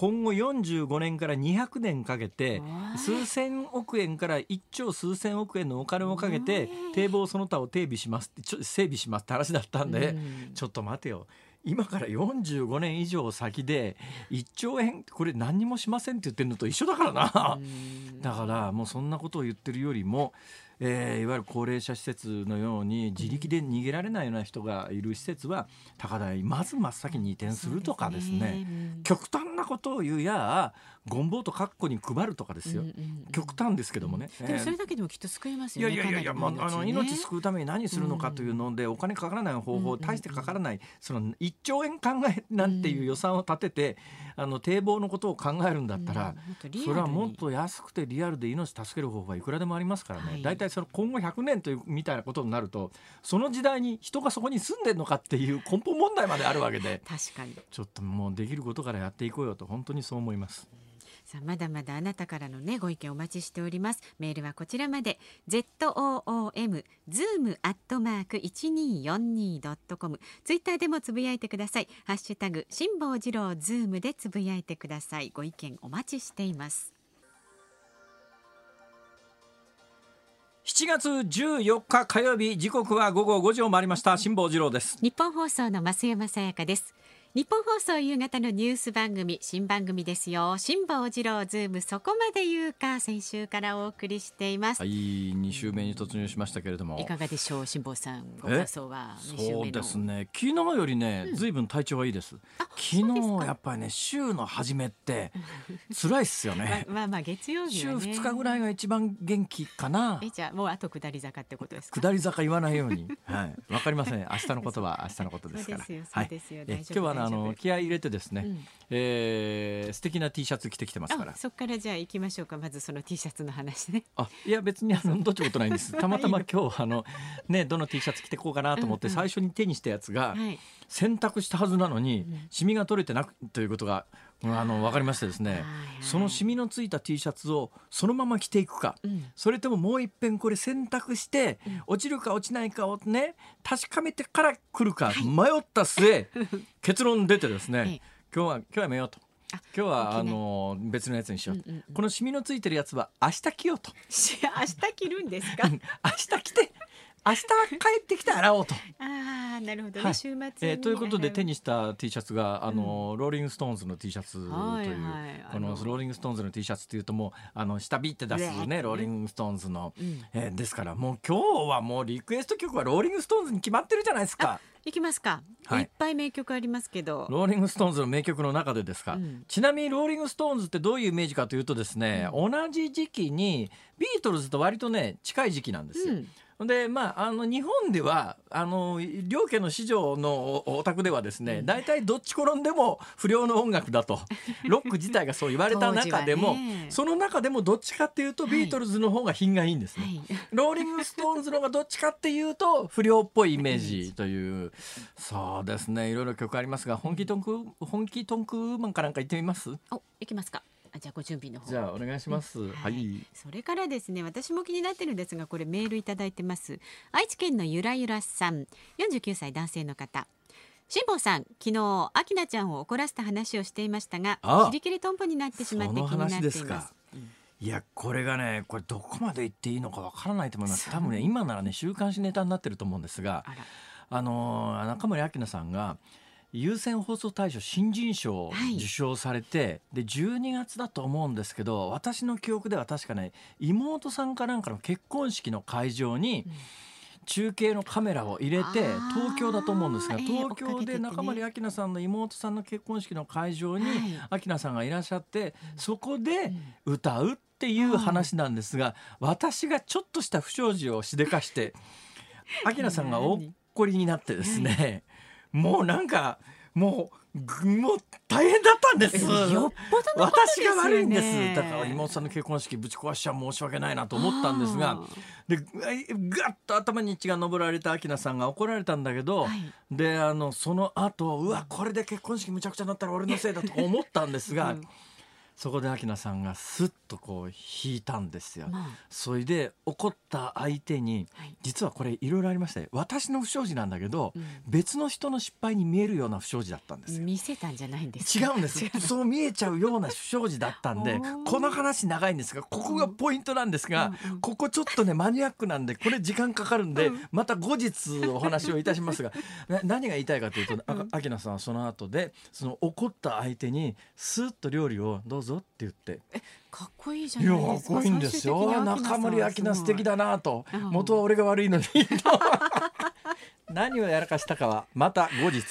[SPEAKER 1] 今後45年から200年かけて数千億円から1兆数千億円のお金をかけて堤防その他を整備しますってちょ整備しますって話だったんで、
[SPEAKER 2] うん。
[SPEAKER 1] ちょっと待てよ。今から45年以上先で1兆円これ何にもしませんって言ってるのと一緒だからな。
[SPEAKER 2] うん。
[SPEAKER 1] だからもうそんなことを言ってるよりも、えーいわゆる高齢者施設のように自力で逃げられないような人がいる施設は高台まず真っ先に移転するとかですね。
[SPEAKER 2] うん。
[SPEAKER 1] 極端なことを言うやゴンボート括弧に配るとかですよ、
[SPEAKER 2] うんうんうん
[SPEAKER 1] 極端ですけどもね。
[SPEAKER 2] でもそ
[SPEAKER 1] えー
[SPEAKER 2] れだけでもきっと救えます
[SPEAKER 1] い
[SPEAKER 2] よね。
[SPEAKER 1] やいやいやいや、まあ、あの命救
[SPEAKER 2] う。
[SPEAKER 1] うために何するのかというので、お金かからない方法、
[SPEAKER 2] うんうんうん
[SPEAKER 1] 大してかからないその1兆円考えなんていう予算を立てて、あの堤防のことを考えるんだったら、それはもっと安くてリアルで命助ける方法はいくらでもありますからね、
[SPEAKER 2] はい
[SPEAKER 1] 大体その今後100年というみたいなことになるとその時代に人がそこに住んでるのかっていう根本問題まであるわけで
[SPEAKER 2] 確かに。
[SPEAKER 1] ちょっともうできることからやっていこうよと本当にそう思います。
[SPEAKER 2] さあまだまだあなたからのねご意見お待ちしております。メールはこちらまで。z o o m zoom アットマーク一二四二ドットコム。ツイッターでもつぶやいてください。ハッシュタグ辛坊治郎ズームでつぶやいてください。ご意見お待ちしています。
[SPEAKER 1] 7月14日火曜日時刻は午後5時を回りました。辛坊治郎です。
[SPEAKER 2] 日本放送の増山さやかです日本放送夕方のニュース番組新番組ですよ。辛坊治郎ズームそこまで言うか先週からお送りしています、
[SPEAKER 1] はい2週目に突入しましたけれども。
[SPEAKER 2] いかがでしょう辛坊さん。ご
[SPEAKER 1] え
[SPEAKER 2] 感想は？
[SPEAKER 1] そうですね。昨日よりね、ずいぶん体調がいいです。昨日やっぱりね週の初めって 辛いっすよね。
[SPEAKER 2] ままあまあ月曜日
[SPEAKER 1] 週
[SPEAKER 2] はね。
[SPEAKER 1] 2日ぐらいが一番元気かな。
[SPEAKER 2] えじゃあもうあと下り坂ってことですか？
[SPEAKER 1] 下り坂言わないように。はい。わかりません。明日のことは明日のことですから。
[SPEAKER 2] そうですよ
[SPEAKER 1] はい
[SPEAKER 2] そうですよ。
[SPEAKER 1] え
[SPEAKER 2] 大丈夫
[SPEAKER 1] 今日はねあの気合い入れてですね、
[SPEAKER 2] うん。
[SPEAKER 1] えー素敵な T シャツ着てきてますから。
[SPEAKER 2] あそっからじゃあ行きましょうか。まずその T シャツの話ね。
[SPEAKER 1] あいや別にあのどっちことないんです。たまたま今日あのねどの T シャツ着てこうかなと思って最初に手にしたやつが
[SPEAKER 2] はい。
[SPEAKER 1] 洗濯したはずなのに
[SPEAKER 2] ん
[SPEAKER 1] シミが取れてなくということがうんあの分かりましてですね
[SPEAKER 2] はいはい。
[SPEAKER 1] そのシミのついた T シャツをそのまま着ていくか。
[SPEAKER 2] うん。
[SPEAKER 1] それとももう一遍これ洗濯して落ちるか落ちないかをね確かめてから来るか迷った末 結論出てです
[SPEAKER 2] え
[SPEAKER 1] ね
[SPEAKER 2] え
[SPEAKER 1] 今日は今日はやめようと。
[SPEAKER 2] あ
[SPEAKER 1] 今日はあの別のやつにしようと。
[SPEAKER 2] うんうんうん。
[SPEAKER 1] このシミのついてるやつは明日着ようと。
[SPEAKER 2] し明日着るんですか？
[SPEAKER 1] 明日来て明日帰ってきて洗おうと。
[SPEAKER 2] ああなるほどね、
[SPEAKER 1] はい。
[SPEAKER 2] 週末に
[SPEAKER 1] えーということで手
[SPEAKER 2] に
[SPEAKER 1] にした T シャツがあの、ローリング・ストーンズの T シャツという、
[SPEAKER 2] はいはい
[SPEAKER 1] このローリング・ストーンズの T シャツっていうともうあの舌ビって出す
[SPEAKER 2] ね
[SPEAKER 1] ねローリング・ストーンズの、
[SPEAKER 2] うん。
[SPEAKER 1] えーですからもう今日はもうリクエスト曲はローリング・ストーンズに決まってるじゃないですか。
[SPEAKER 2] 行きますか、
[SPEAKER 1] はい。
[SPEAKER 2] い、っぱい名曲ありますけど。
[SPEAKER 1] ローリング・ストーンズの名曲の中でですか、
[SPEAKER 2] うん。
[SPEAKER 1] ちなみにローリング・ストーンズってどういうイメージかというとですね、同じ時期にビートルズと割とね近い時期なんですよ。
[SPEAKER 2] うん
[SPEAKER 1] でまああの日本ではあの良家の子女のおお宅ではですね大体、どっち転んでも不良の音楽だと。ロック自体がそう言われた中でも、
[SPEAKER 2] ね。
[SPEAKER 1] その中でもどっちかっていうとビートルズの方が品がいいんですね。
[SPEAKER 2] はい。
[SPEAKER 1] ローリング・ストーンズの方がどっちかっていうと不良っぽいイメージという。そうですね。いろいろ曲ありますが本気トンク本気トンクウーマンかなんか言ってみます？
[SPEAKER 2] お行きますかあじゃあご準備の方。
[SPEAKER 1] じゃあお願いします。はい、
[SPEAKER 2] それからですね私も気になってるんですがこれメールいただいてます。愛知県のゆらゆらさん。49歳男性の方。辛坊さん昨日アキナちゃんを怒らせた話をしていましたが
[SPEAKER 1] あ。あ
[SPEAKER 2] 切り切りトンポになってしまって気になっています。
[SPEAKER 1] いやこれがねこれどこまで言っていいのかわからないと思います。多分ね今ならね週刊誌ネタになってると思うんですが
[SPEAKER 2] あ
[SPEAKER 1] のー中森明菜さんが優先放送大賞新人賞を
[SPEAKER 2] はい。
[SPEAKER 1] 受賞されて、で12月だと思うんですけど私の記憶では確かね妹さんかなんかの結婚式の会場に中継のカメラを入れて東京だと思うんですが
[SPEAKER 2] ええ
[SPEAKER 1] 東京で中森明菜さんの妹さんの結婚式の会場に
[SPEAKER 2] はい。
[SPEAKER 1] 明菜さんがいらっしゃってそこで歌うっていう話なんですが私がちょっとした不祥事をしでかして明菜さんがおっこりになってですねもうなんかもうぐもう大変だったんです。
[SPEAKER 2] よっぽどのことです
[SPEAKER 1] 私が悪いんです。だから妹さんの結婚式ぶち壊しちゃ申し訳ないなと思ったんですが
[SPEAKER 2] あ
[SPEAKER 1] でガッと頭に血が上られた明菜さんが怒られたんだけど、
[SPEAKER 2] はい。
[SPEAKER 1] であのその後うわこれで結婚式むちゃくちゃになったら俺のせいだとか思ったんですが、
[SPEAKER 2] うん
[SPEAKER 1] そこで明菜さんがスッとこう引いたんですよ。
[SPEAKER 2] まあ。
[SPEAKER 1] それで怒った相手に
[SPEAKER 2] はい。
[SPEAKER 1] 実はこれいろいろありまして私の不祥事なんだけど、
[SPEAKER 2] うん。
[SPEAKER 1] 別の人の失敗に見えるような不祥事だったんですよ。
[SPEAKER 2] 見せたんじゃないんです。か
[SPEAKER 1] 違うんです。そう見えちゃうような不祥事だったんでこの話長いんですがここがポイントなんですが、
[SPEAKER 2] うんうん。
[SPEAKER 1] ここちょっとねマニアックなんでこれ時間かかるんで、また後日お話をいたしますが な何が言いたいかというとあ明菜さんはその後でその怒った相手にスーッと料理をどうぞぞって言って。
[SPEAKER 2] かっこいいじゃ
[SPEAKER 1] いやかっ
[SPEAKER 2] ないですか
[SPEAKER 1] こいいんですよ中森明菜素敵だなと。
[SPEAKER 2] うん
[SPEAKER 1] 元は俺が悪いのに。何をやらかしたかはまた後日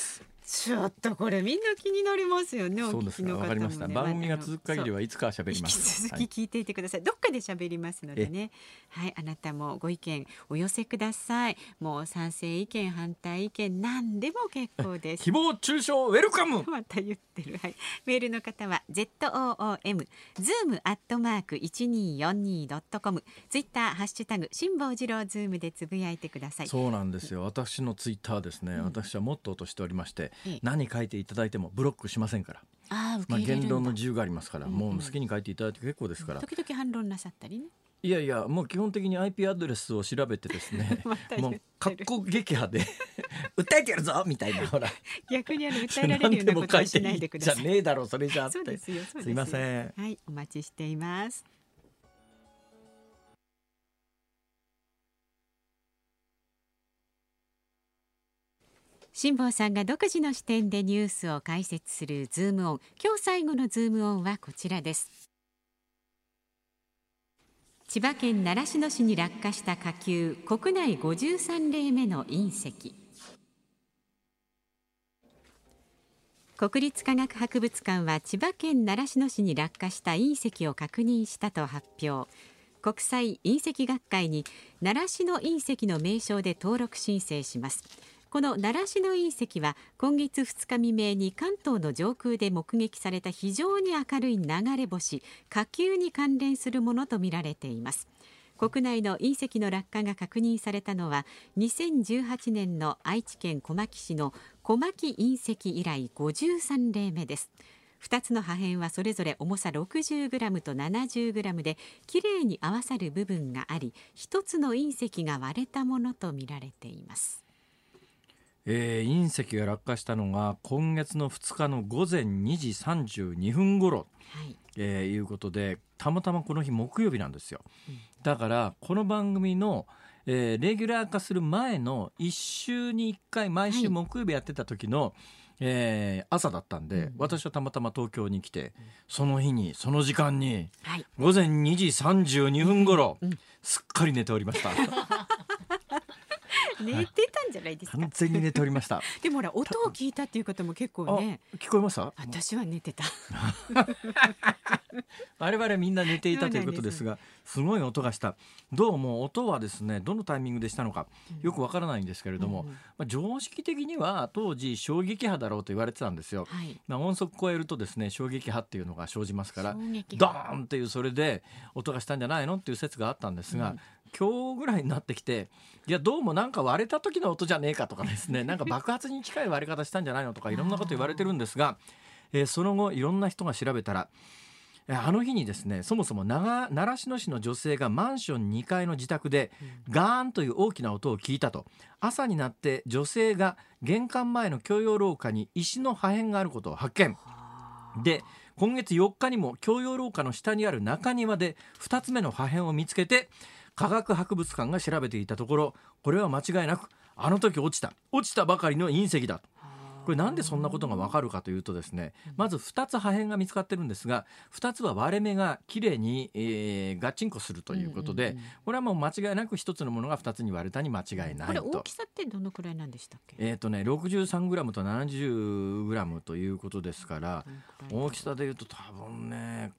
[SPEAKER 2] ちょっとこれみんな気になりますよね。お
[SPEAKER 1] そうです
[SPEAKER 2] ね。
[SPEAKER 1] わかりました番組が続く限り
[SPEAKER 2] は
[SPEAKER 1] はいつかは喋りま
[SPEAKER 2] 引き
[SPEAKER 1] す
[SPEAKER 2] 続き聞いていてください。どっかで喋りますのでね。はい、あなたもご意見お寄せください。もう賛成意見反対意見何でも結構です。
[SPEAKER 1] 誹謗中傷ウェルカム
[SPEAKER 2] また言ってる。はい。メールの方は z o o m zoom アットマーク一二四二ドットコム。ツイッターハッシュタグ辛坊治郎ズームでつぶやいてください。
[SPEAKER 1] そうなんですよ私のツイッターですね、私はモットーとしておりまして、
[SPEAKER 2] ええ
[SPEAKER 1] 何書いていただいてもブロックしませんから、まあ、言論の自由がありますから、
[SPEAKER 2] うんうん
[SPEAKER 1] もう好きに書いていただいて結構ですから、
[SPEAKER 2] 時々反論なさったりね。
[SPEAKER 1] いやいやもう基本的に IP アドレスを調べてですね もう各個撃破で 訴えてやるぞみたいな。ほら
[SPEAKER 2] 逆にあの訴えられるようなことはしないでください。
[SPEAKER 1] じゃねえだろそれじゃあって。
[SPEAKER 2] そうですよ。そうですよ。
[SPEAKER 1] すいません。
[SPEAKER 2] はい、お待ちしています。辛坊さんが独自の視点でニュースを解説するズームオン。今日最後のズームオンはこちらです。千葉県習志野市に落下した火球、国内53例目の隕石。国立科学博物館は千葉県習志野市に落下した隕石を確認したと発表国際隕石学会に習志野隕石の名称で登録申請しますこの習志野隕石は今月2日未明に関東の上空で目撃された非常に明るい流れ星火球に関連するものとみられています。国内の隕石の落下が確認されたのは2018年の愛知県小牧市の小牧隕石以来53例目です。2つの破片はそれぞれ重さ 60g と 70g できれいに合わさる部分があり1つの隕石が割れたものとみられています。
[SPEAKER 1] えー隕石が落下したのが今月の2日の午前2時32分頃。
[SPEAKER 2] はい。
[SPEAKER 1] えーいうことでたまたまこの日木曜日なんですよ、だからこの番組の、えーレギュラー化する前の1週に1回毎週
[SPEAKER 2] はい。
[SPEAKER 1] 木曜日やってた時の、えー朝だったんで、
[SPEAKER 2] うん
[SPEAKER 1] 私はたまたま東京に来て、その日にその時間に
[SPEAKER 2] はい。
[SPEAKER 1] 午前2時32分頃、
[SPEAKER 2] うん。
[SPEAKER 1] すっかり寝ておりました
[SPEAKER 2] 寝てたんじゃないですか？
[SPEAKER 1] 完全に寝ておりました。
[SPEAKER 2] でもほら音を聞いたっていう方も結構
[SPEAKER 1] あ
[SPEAKER 2] ね
[SPEAKER 1] 聞こえました
[SPEAKER 2] 私は寝てた。
[SPEAKER 1] 我々みんな寝ていたということですがす。ごい音がした。どうも音はですねどのタイミングでしたのかよくわからないんですけれども、
[SPEAKER 2] うん
[SPEAKER 1] まあ、常識的には当時衝撃波だろうと言われてたんですよ。
[SPEAKER 2] はい。
[SPEAKER 1] まあ、音速超えるとですね衝撃波っていうのが生じますからドーンっていうそれで音がしたんじゃないのっていう説があったんですが、
[SPEAKER 2] うん
[SPEAKER 1] 今日ぐらいになってきていやどうもなんか割れた時の音じゃねえかとかですね なんか爆発に近い割れ方したんじゃないのとかいろんなこと言われてるんですが、えーその後いろんな人が調べたらえーあの日にですねそもそも長習志野市の女性がマンション2階の自宅でガーンという大きな音を聞いたと。朝になって女性が玄関前の共用廊下に石の破片があることを発見。で今月4日にも共用廊下の下にある中庭で2つ目の破片を見つけて科学博物館が調べていたところこれは間違いなくあの時落ちた。落ちたばかりの隕石だと。これなんでそんなことがわかるかというとですねまず2つ破片が見つかってるんですが2つは割れ目がきれいに、えーガッチンコするということで、これはもう間違いなく1つのものが2つに割れたに間違いない
[SPEAKER 2] これ大
[SPEAKER 1] と。
[SPEAKER 2] きさってどのくらいなんでしたっけ？
[SPEAKER 1] えーとね、63g と 70g ということですから大きさでいうと多分ね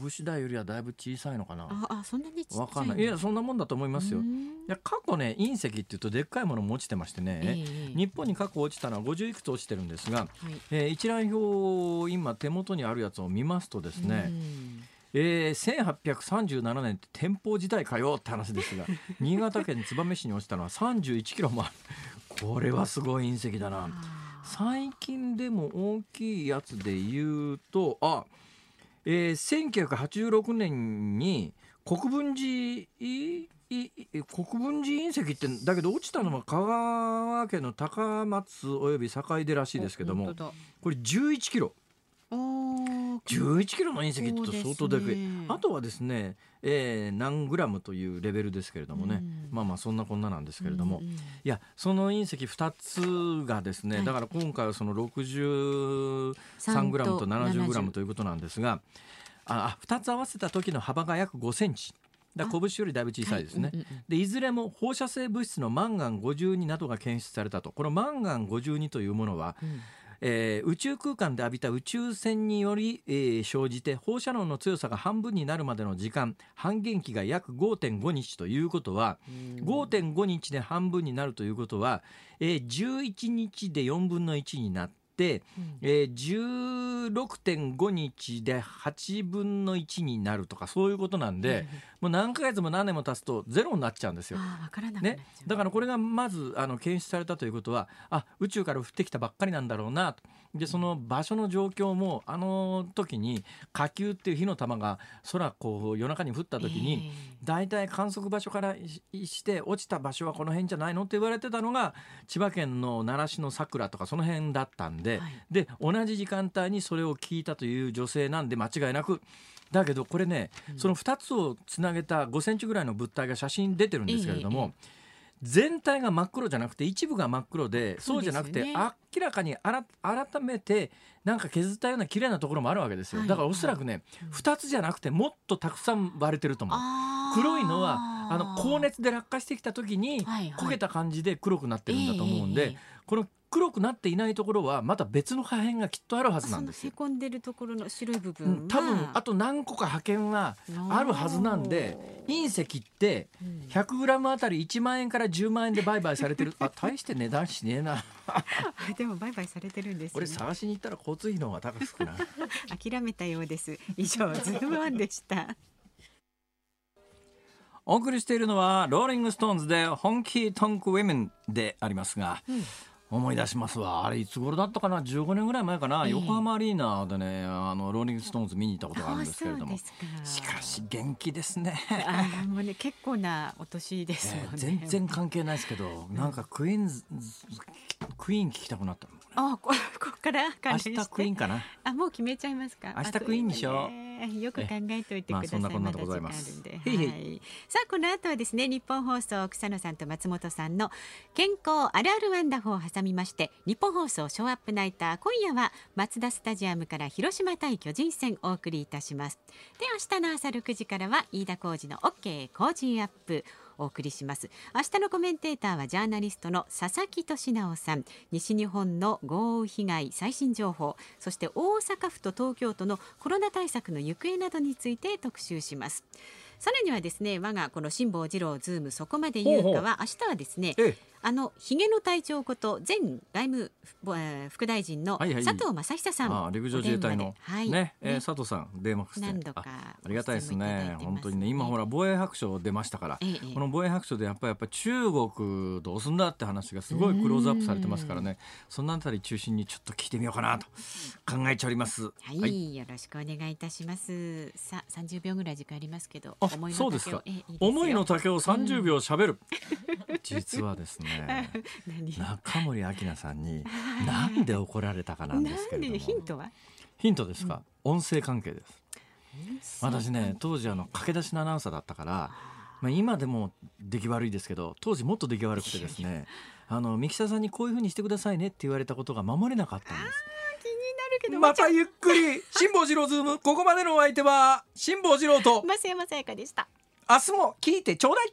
[SPEAKER 1] 拳台よりはだいぶ小さいのかな。
[SPEAKER 2] ああそんなにちっちゃい
[SPEAKER 1] わかんない。いやそんなもんだと思いますよ。い
[SPEAKER 2] うん。
[SPEAKER 1] や過去ね隕石っていうとでっかいものも落ちてましてね、
[SPEAKER 2] ええ
[SPEAKER 1] 日本に過去落ちたのは50いくつ落ちてるんですが、
[SPEAKER 2] はい。
[SPEAKER 1] えー一覧表を今手元にあるやつを見ますとですね、
[SPEAKER 2] うん。
[SPEAKER 1] えー、1837年って天保時代かよって話ですが 新潟県燕市に落ちたのは31キロもある。これはすごい隕石だな。
[SPEAKER 2] あ
[SPEAKER 1] 最近でも大きいやつで言うとあ、えー、1986年に国分寺いいい国分寺隕石ってだけど落ちたのは香川県の高松および坂出らしいですけどもこれ11キロ11キロの隕石って相当でかい、
[SPEAKER 2] ね。
[SPEAKER 1] あとはですね、えー何グラムというレベルですけれどもね、
[SPEAKER 2] うん。
[SPEAKER 1] まあまあそんなこんななんですけれども、
[SPEAKER 2] うんうん
[SPEAKER 1] いやその隕石2つがですね、
[SPEAKER 2] はい。
[SPEAKER 1] だから今回はその63グラムと70グラムということなんですがあ2つ合わせた時の幅が約5センチ。だ拳よりだいぶ小さいですね、
[SPEAKER 2] はい。うんうんうん
[SPEAKER 1] でいずれも放射性物質のマンガン52などが検出されたと。このマンガン52というものは、
[SPEAKER 2] うん
[SPEAKER 1] えー宇宙空間で浴びた宇宙線により、えー生じて放射能の強さが半分になるまでの時間半減期が約5.5日ということは、5.5日で半分になるということは、えー11日で4分の1になって、
[SPEAKER 2] うん。
[SPEAKER 1] えー16.5日で8分の1になるとかそういうことなんで、もう何ヶ月も何年も経つとゼロになっちゃうんですよ。
[SPEAKER 2] ああ、わからなくなっ
[SPEAKER 1] ね。だからこれがまずあの検出されたということはあ宇宙から降ってきたばっかりなんだろうなとでその場所の状況もあの時に火球っていう火の玉が空こう夜中に降った時に、大体観測場所からしして落ちた場所はこの辺じゃないのって言われてたのが千葉県の習志野桜とかその辺だったんで、
[SPEAKER 2] はい。
[SPEAKER 1] で同じ時間帯にそれを聞いたという女性なんで間違いなく。だけどこれね、その2つをつなげた5センチぐらいの物体が写真出てるんですけれども、全体が真っ黒じゃなくて一部が真っ黒でそうじゃなくて、明らかに改めてなんか削ったような綺麗なところもあるわけですよ、
[SPEAKER 2] はい。
[SPEAKER 1] だからおそらくね、2つじゃなくてもっとたくさん割れてると思う。黒いのはあの高熱で落下してきた時に焦げた感じで黒くなってるんだと思うんで、この黒くなっていないところはまた別の破片がきっとあるはずなんですよ。
[SPEAKER 2] そのへこんでるところの白い部
[SPEAKER 1] う
[SPEAKER 2] 分は、
[SPEAKER 1] ん、多分あと何個か破片はあるはずなんで隕石って
[SPEAKER 2] うん。
[SPEAKER 1] 100g あたり1万円から10万円で売買されてる。あ大して値段しねえな。
[SPEAKER 2] あ でも売買されてるんですね。
[SPEAKER 1] 俺探しに行ったら交通費の方が高くな
[SPEAKER 2] 諦めたようです。以上ズームオンでした。
[SPEAKER 1] お送りしているのはローリングストーンズで Honky Tonk Women でありますが、思い出しますわ。あれいつ頃だったかな？15年ぐらい前かな、
[SPEAKER 2] ええ。
[SPEAKER 1] 横浜アリーナでねあのローリングストーンズ見に行ったことがあるんですけれども。しかし元気ですね、
[SPEAKER 2] もうね結構なお年ですもんね、
[SPEAKER 1] えー全然関係ないですけどなんかクイーンズクイーン聞きたくなった
[SPEAKER 2] あこ ここから
[SPEAKER 1] 明
[SPEAKER 2] 関連して。
[SPEAKER 1] 日クイーンかな。
[SPEAKER 2] あもう決めちゃいますか。
[SPEAKER 1] 明日クイーンにしよう。
[SPEAKER 2] よく考えておいてください、
[SPEAKER 1] まあそんなこございます。
[SPEAKER 2] はいさあこの後はですね日本放送草野さんと松本さんの健康あるあるワンダホーを挟みまして日本放送ショーアップナイター今夜は松田スタジアムから広島対巨人戦お送りいたします。で明日の朝6時からは飯田浩二の OK 工事アップお送りします。明日のコメンテーターはジャーナリストの佐々木俊尚さん。西日本の豪雨被害最新情報。そして大阪府と東京都のコロナ対策の行方などについて特集します。さらにはですね我がこの辛坊治郎ズームそこまで言うかは明日はですね
[SPEAKER 1] ええ
[SPEAKER 2] あのひげの隊長こと前外務、えー副大臣の
[SPEAKER 1] はいはい。
[SPEAKER 2] 佐藤正久さん、
[SPEAKER 1] ああ陸上自衛隊の
[SPEAKER 2] はい。
[SPEAKER 1] ね、えー佐藤さん電話
[SPEAKER 2] 何度か
[SPEAKER 1] あありがたいですね。本当にね今ほら防衛白書出ましたから、
[SPEAKER 2] ええ。ええ
[SPEAKER 1] この防衛白書でやっぱりやっぱり中国どうすんだって話がすごいクローズアップされてますからね。そのあたり中心にちょっと聞いてみようかなと考えております。
[SPEAKER 2] はい、よろしくお願いいたします。さあ、三十秒ぐらい時間ありますけど、
[SPEAKER 1] あ
[SPEAKER 2] 思いの
[SPEAKER 1] そうですか。
[SPEAKER 2] 丈をえいいですよ。
[SPEAKER 1] 思いの丈を30秒しゃべる、実はですね
[SPEAKER 2] 何？
[SPEAKER 1] 中森明菜さんになんで怒られたかなんですけれども。
[SPEAKER 2] 何ヒントは？
[SPEAKER 1] ヒントですか、音声関係です。私ね当時あの駆け出しのアナウンサーだったから、まあ、今でも出来悪いですけど当時もっと出来悪くてですねあの三木沢さんにこういうふうにしてくださいねって言われたことが守れなかったんです。
[SPEAKER 2] 気になるけど、
[SPEAKER 1] またゆっくり 辛坊治郎ズーム。ここまでのお相手は辛坊治郎と。
[SPEAKER 2] 増山さやかでした。
[SPEAKER 1] 明日も聞いてちょうだい